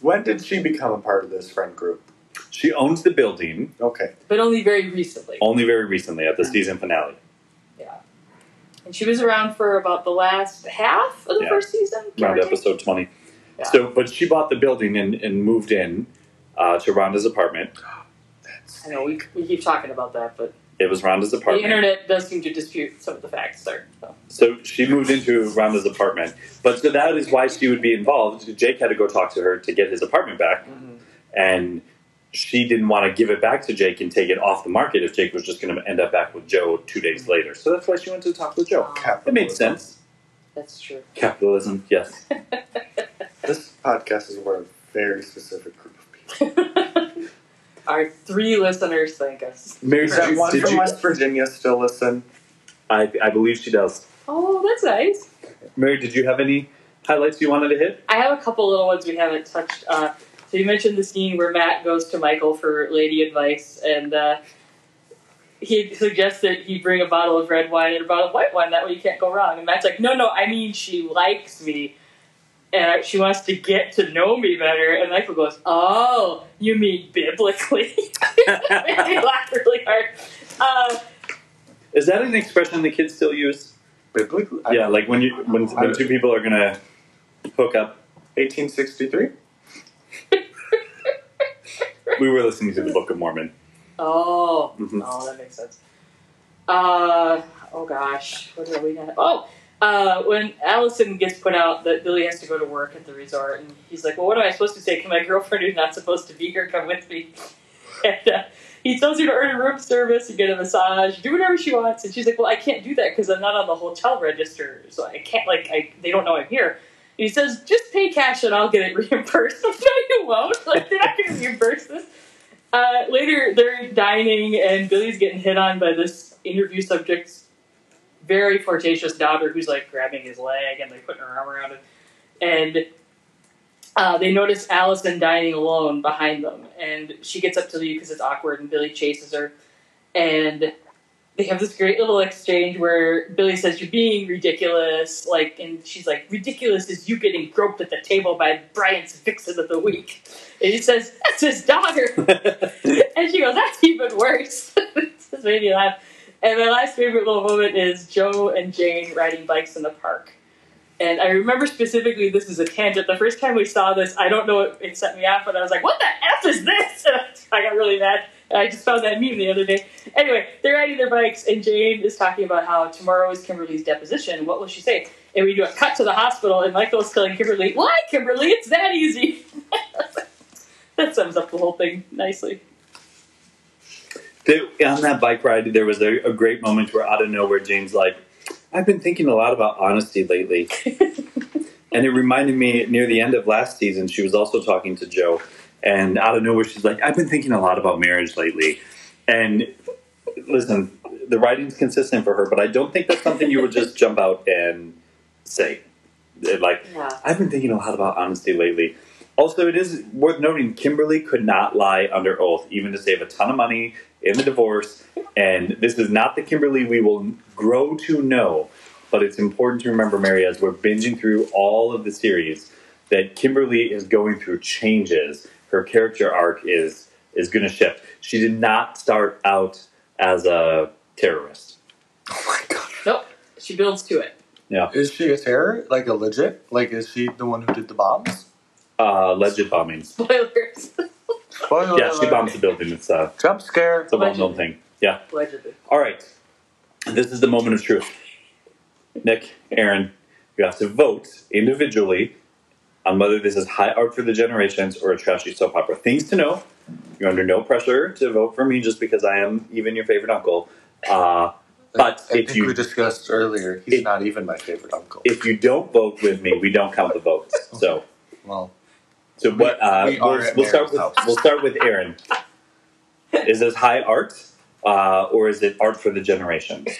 When did she become a part of this friend group? She owns the building Okay. But only very recently. only very recently at the season finale. Yeah. And she was around for about the last half of the Yeah. first season. give around take. episode 20. Yeah. So, but she bought the building and, and moved in uh, to Rhonda's apartment. That's I know we, we keep talking about that, but It was Rhonda's apartment. the internet does seem to dispute some of the facts there. So. So she moved into Rhonda's apartment. But so that is why she would be involved. Jake had to go talk to her to get his apartment back. Mhm. And she didn't want to give it back to Jake and take it off the market if Jake was just going to end up back with Jo two days later. So that's why she went to talk with Jo. It made sense. That's true. Capitalism, yes. This podcast is for a very specific group of people. Our three listeners thank us. Mary, Is did that you, one did from you West Virginia still listen? I, I believe she does. Oh, that's nice. Mary, did you have any highlights you wanted to hit? I have a couple little ones we haven't touched. Uh, so you mentioned the scene where Matt goes to Michael for lady advice, and uh, he suggests that he bring a bottle of red wine and a bottle of white wine. That way you can't go wrong. And Matt's like, "No, no, I mean she likes me, and she wants to get to know me better." And Michael goes, "Oh, you mean biblically?" he laughed really hard. Uh, Is that an expression the kids still use? Biblically? yeah, like when you when, when two people are gonna hook up. 1863? We were listening to the Book of Mormon. Oh, Mhm. oh, that makes sense. Uh, oh gosh, what are we gonna? Oh, uh, when Alison gets put out, that Billy has to go to work at the resort, and he's like, "Well, what am I supposed to say? Can my girlfriend who's not supposed to be here come with me?" And uh, he tells her to earn room service and get a massage, do whatever she wants, and she's like, "Well, I can't do that because I'm not on the hotel register, so I can't. Like, I they don't know I'm here." And he says, "Just pay cash and I'll get it reimbursed." no, you won't. Like, they're not going to reimburse this. Uh, later, they're dining, and Billy's getting hit on by this interview subject's very flirtatious daughter who's like grabbing his leg and like putting her arm around him. And uh, they notice Alison dining alone behind them, and she gets up to leave because it's awkward, and Billy chases her. And they have this great little exchange where Billy says, "You're being ridiculous," like, and she's like, "Ridiculous is you getting groped at the table by Brian's vixen of the week." And he says, "That's his daughter." And she goes, that's even worse. this made me laugh. And my last favorite little moment is Jo and Jane riding bikes in the park. And I remember specifically, this is a tangent. The first time we saw this, I don't know, it, it set me off, but I was like, what the F is this? And I got really mad. And I just found that meme the other day. Anyway, they're riding their bikes, and Jane is talking about how tomorrow is Kimberly's deposition. What will she say? And we do a cut to the hospital, and Michael's telling Kimberly, why, Kimberly? It's that easy. that sums up the whole thing nicely. There- on that bike ride, there was a, a great moment where out of nowhere, James like, I've been thinking a lot about honesty lately. and it reminded me near the end of last season, she was also talking to Jo. And out of nowhere, she's like, I've been thinking a lot about marriage lately. And listen, the writing's consistent for her, but I don't think that's something you would just jump out and say. Like, Yeah. I've been thinking a lot about honesty lately. Also, it is worth noting Kimberly could not lie under oath, even to save a ton of money in the divorce. And this is not the Kimberly we will grow to know. But it's important to remember, Mary, as we're binging through all of the series, that Kimberly is going through changes. Her character arc is is going to shift. She did not start out as a terrorist. Oh my god. Nope. She builds to it. Yeah. Is she a terror? Like a legit? Like, is she the one who did the bombs? Uh, alleged bombings. Spoilers. Spoiler Yeah, she alert. bombs the building. It's a, Jump scare. it's a well known thing. Yeah. Allegedly. All right. This is the moment of truth. Nick, Aaron, you have to vote individually on whether this is high art for the generations or a trashy soap opera. Things to know. You're under no pressure to vote for me just because I am even your favorite uncle. Uh, but I if think you we discussed earlier, he's It- not even my favorite uncle. if you don't vote with me, we don't count the votes. So well, so what? Uh, we are we'll, at we'll start Aaron's with house. we'll start with Aaron. Is this high art uh, or is it art for the generations?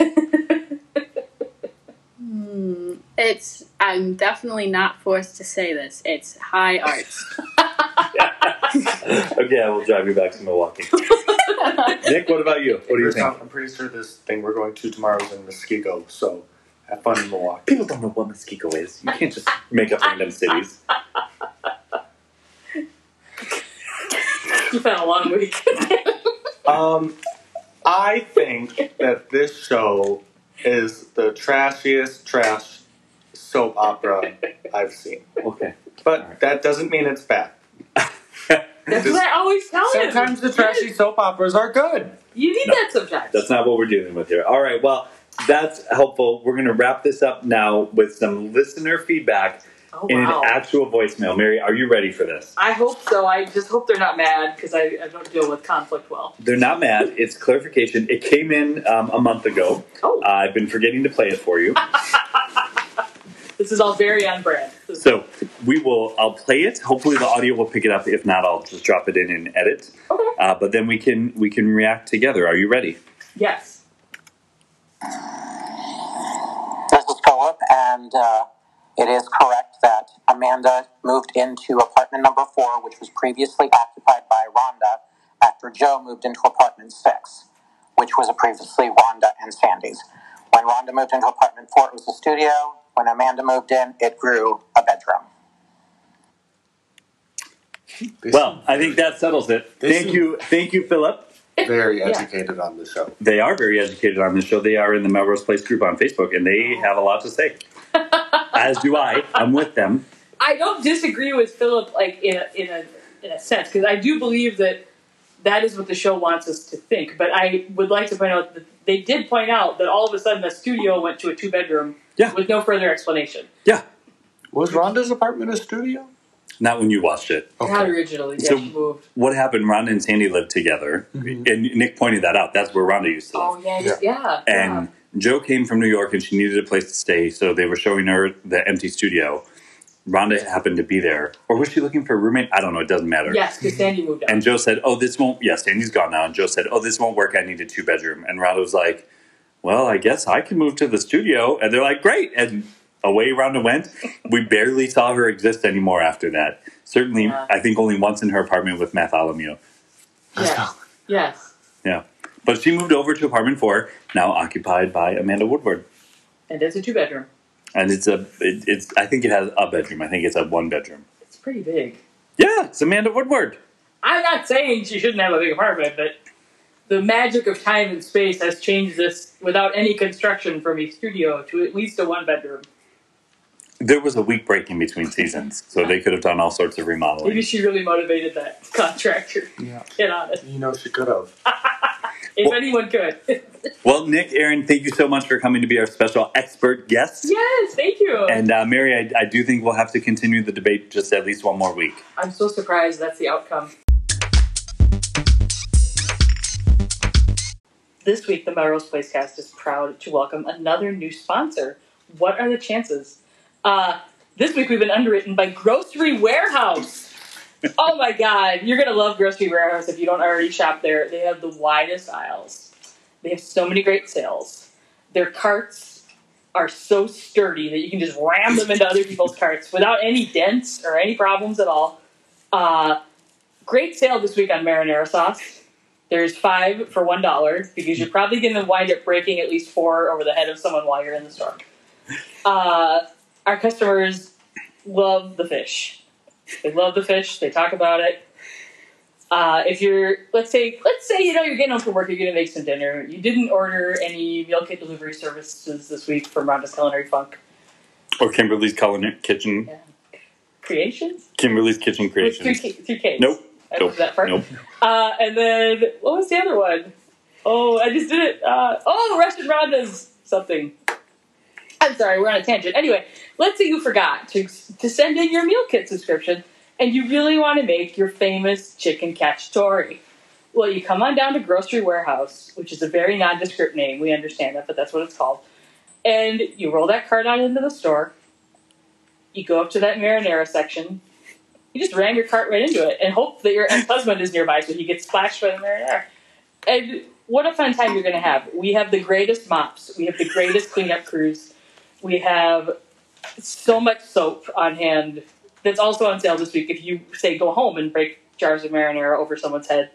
Hmm, it's. I'm definitely not forced to say this. It's high art. okay, I will drive you back to Milwaukee. Nick, what about you? What do you First think? off, I'm pretty sure this thing we're going to tomorrow is in Muskego, so have fun in Milwaukee. People don't know what Muskego is. You can't just make up random cities. You've had a long week. Um, I think that this show is the trashiest trash soap opera I've seen. Okay. But that doesn't mean it's bad. That's what I always tell you. Sometimes the trashy soap operas are good. You need No. that sometimes. That's not what we're dealing with here. All right. Well, that's helpful. We're going to wrap this up now with some listener feedback oh, in wow. an actual voicemail. Mary, are you ready for this? I hope so. I just hope they're not mad because I, I don't deal with conflict well. They're not mad. It's clarification. It came in um, a month ago. Oh, Uh, I've been forgetting to play it for you. this is all very on brand. So we will. I'll play it. Hopefully the audio will pick it up. If not, I'll just drop it in and edit. Okay. Uh, but then we can we can react together. Are you ready? Yes. This is Philip, and uh, it is correct that Amanda moved into apartment number four, which was previously occupied by Rhonda, after Jo moved into apartment six, which was previously Rhonda and Sandy's. When Rhonda moved into apartment four, it was a studio. When Amanda moved in, it grew a bedroom. They Well, I think that settles it. Thank you, thank you, Philip. seem very Yeah. educated on the show. They are very educated on the show. They are in the Melrose Place group on Facebook, and they oh. have a lot to say. As do I. I'm with them. I don't disagree with Philip, like in a, in a in a sense, because I do believe that that is what the show wants us to think. But I would like to point out that they did point out that all of a sudden the studio went to a two bedroom Yeah. with no further explanation. Yeah. Was Rhonda's apartment a studio? Not when you watched it. Not originally. Yeah, So- she moved. What happened? Rhonda and Sandy lived together, mm-hmm. and Nick pointed that out. That's where Rhonda used to live. Oh yeah, yeah. yeah, and Jo came from New York, and she needed a place to stay, so they were showing her the empty studio. Rhonda happened to be there, or was she looking for a roommate? I don't know. It doesn't matter. Yes, because Sandy moved out. And Jo said, "Oh, this won't." Yes, Sandy's gone now. And Jo said, "Oh, this won't work. I need a two bedroom." And Rhonda was like, "Well, I guess I can move to the studio." And they're like, "Great!" And away Rhonda went. we barely saw her exist anymore after that. Certainly, Yeah. I think only once in her apartment with Bartholomew. yes, yes, Yeah, but she moved over to apartment four, now occupied by Amanda Woodward. and it's a two bedroom. And it's a, it, it's. I think it has a bedroom. I think it's a one bedroom. It's pretty big. Yeah, it's Amanda Woodward. I'm not saying she shouldn't have a big apartment, but the magic of time and space has changed this without any construction from a studio to at least a one bedroom. There was a week break in between seasons, so they could have done all sorts of remodeling. Maybe she really motivated that contractor. Yeah. Get on it. You know she could have. If Well- anyone could. Well, Nick, Aaron, thank you so much for coming to be our special expert guest. yes, thank you. And uh, Mary, I, I do think we'll have to continue the debate just at least one more week. I'm so surprised that's the outcome. This week, the Melrose Place cast is proud to welcome another new sponsor. What are the chances? Uh, this week, we've been underwritten by Grocery Warehouse. Oh my God, you're gonna love Grocery Warehouse if you don't already shop there. They have the widest aisles. They have so many great sales. Their carts are so sturdy that you can just ram them into other people's carts without any dents or any problems at all. Uh, great sale this week on marinara sauce. There's five for one dollar because you're probably going to wind up breaking at least four over the head of someone while you're in the store. Uh, our customers love the fish. They love the fish. They talk about it. Uh, if you're, let's say, let's say you know you're getting home from work, you're going to make some dinner. You didn't order any meal kit delivery services this week from Rhonda's Culinary Funk Or Kimberly's Culinary Kitchen. Creations. Kimberly's Kitchen With Creations. K- three Ks. Nope. I Nope. that part. Nope. Uh, and then what was the other one? Oh, I just did it. Uh, oh, Russian Rhonda's something. I'm sorry, we're on a tangent. Anyway, let's say you forgot to to send in your meal kit subscription, and you really want to make your famous chicken cacciatore. Well, you come on down to Grocery Warehouse, which is a very nondescript name. We understand that, but that's what it's called. And you roll that cart on into the store. You go up to that marinara section. You just ram your cart right into it and hope that your ex-husband is nearby so he gets splashed by the marinara. And what a fun time you're going to have. We have the greatest mops. We have the greatest cleanup crews. We have so much soap on hand that's also on sale this week if you, say, go home and break jars of marinara over someone's head.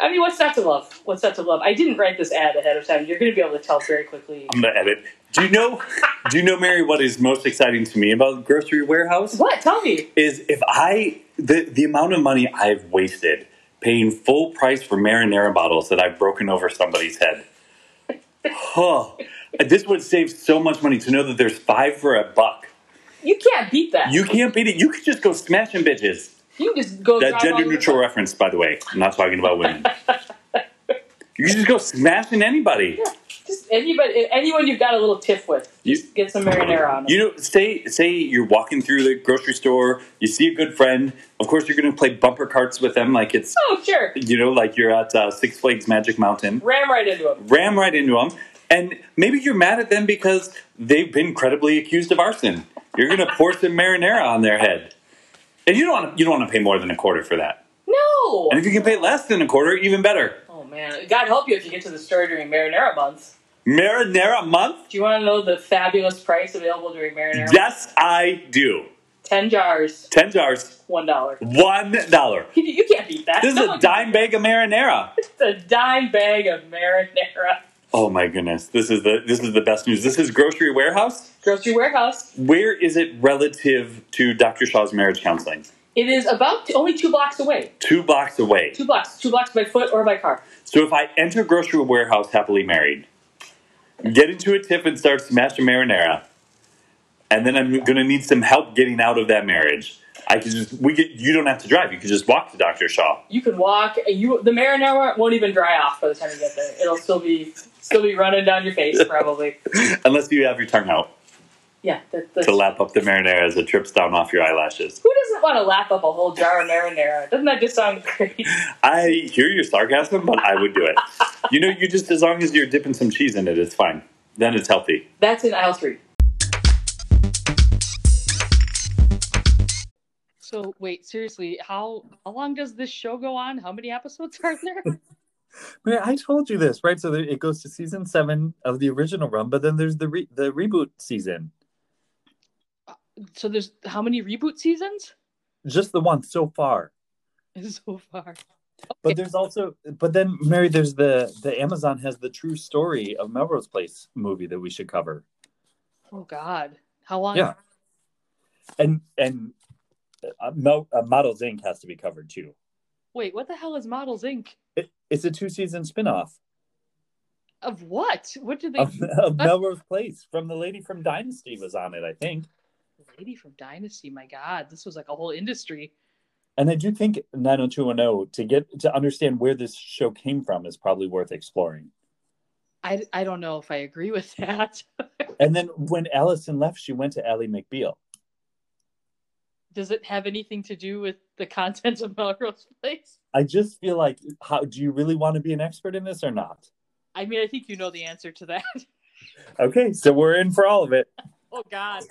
I mean, what's not to love? What's not to love? I didn't write this ad ahead of time. You're going to be able to tell very quickly. I'm gonna edit. Do you know? do you know, Mary? What is most exciting to me about grocery warehouse What? Tell me. is if I the the amount of money I've wasted paying full price for marinara bottles that I've broken over somebody's head. Oh, this would save so much money to know that there's five for a buck. You can't beat that. You can't beat it. You could just go smashing bitches. You can just go. That gender neutral reference, by the way. I'm not talking about women. you can just go smashing anybody. Just anybody, anyone you've got a little tiff with. You- Just get some marinara on. You know, say say you're walking through the grocery store, you see a good friend. Of course, you're going to play bumper carts with them, like it's oh, sure. you know, like you're at uh, Six Flags Magic Mountain. Ram right into him. Ram right into them, and maybe you're mad at them because they've been credibly accused of arson. You're going to pour some marinara on their head, and you don't want to, you don't want to pay more than a quarter for that. No. And if you can pay less than a quarter, even better. Oh man, God help you if you get to the store during marinara months. Marinara month? Do you want to know the fabulous price available during marinara? Yes, I do. Ten jars, Ten jars, one dollar. one dollar. You, can't beat that. This is No a dime bag of marinara. It's a dime bag of marinara. Oh my goodness, this is the this is the best news. This is Grocery Warehouse. Grocery warehouse. Where is it relative to Dr. Shaw's marriage counseling? It is about t- only two blocks away. Two blocks away. Two blocks. Two blocks by foot or by car. So if I enter Grocery Warehouse happily married, get into a tip and start smashing marinara, and then I'm going to need some help getting out of that marriage. I can just we get you don't have to drive. You can just walk to Dr. Shaw. You can walk. You the marinara won't even dry off by the time you get there. It'll still be still be running down your face probably. Unless you have your tongue out Yeah. That, to lap up the marinara as it trips down off your eyelashes. who doesn't want to lap up a whole jar of marinara? Doesn't that just sound great? I hear your sarcasm, but I would do it. You know, you just as long as you're dipping some cheese in it, it's fine. Then it's healthy. That's in aisle three. So wait, seriously, how how long does this show go on? How many episodes are there? Man, I told you this, right? So there, it goes to season seven of the original run, but then there's the re- the reboot season. Uh, so there's how many reboot seasons Just the one so far. so far? But there's also, but then Mary, there's the the Amazon has the true story of Melrose Place movie that we should cover, Oh God, how long? Yeah. and and uh, Mel, uh, Models Inc. has to be covered too. Wait, what the hell is Models Inc. It, it's a two season spinoff Of what? What did they? of, of Melrose Place from the lady from Dynasty was on it, I think. Lady from Dynasty. My God, this was like a whole industry. And I do think 90210 to get to understand where this show came from is probably worth exploring. I, I don't know if I agree with that. And then when Alison left, she went to Ally McBeal. Does it have anything to do with the content of Melrose Place? I just feel like, how do you really want to be an expert in this or not? I mean, I think you know the answer to that. Okay, so we're in for all of it. oh God.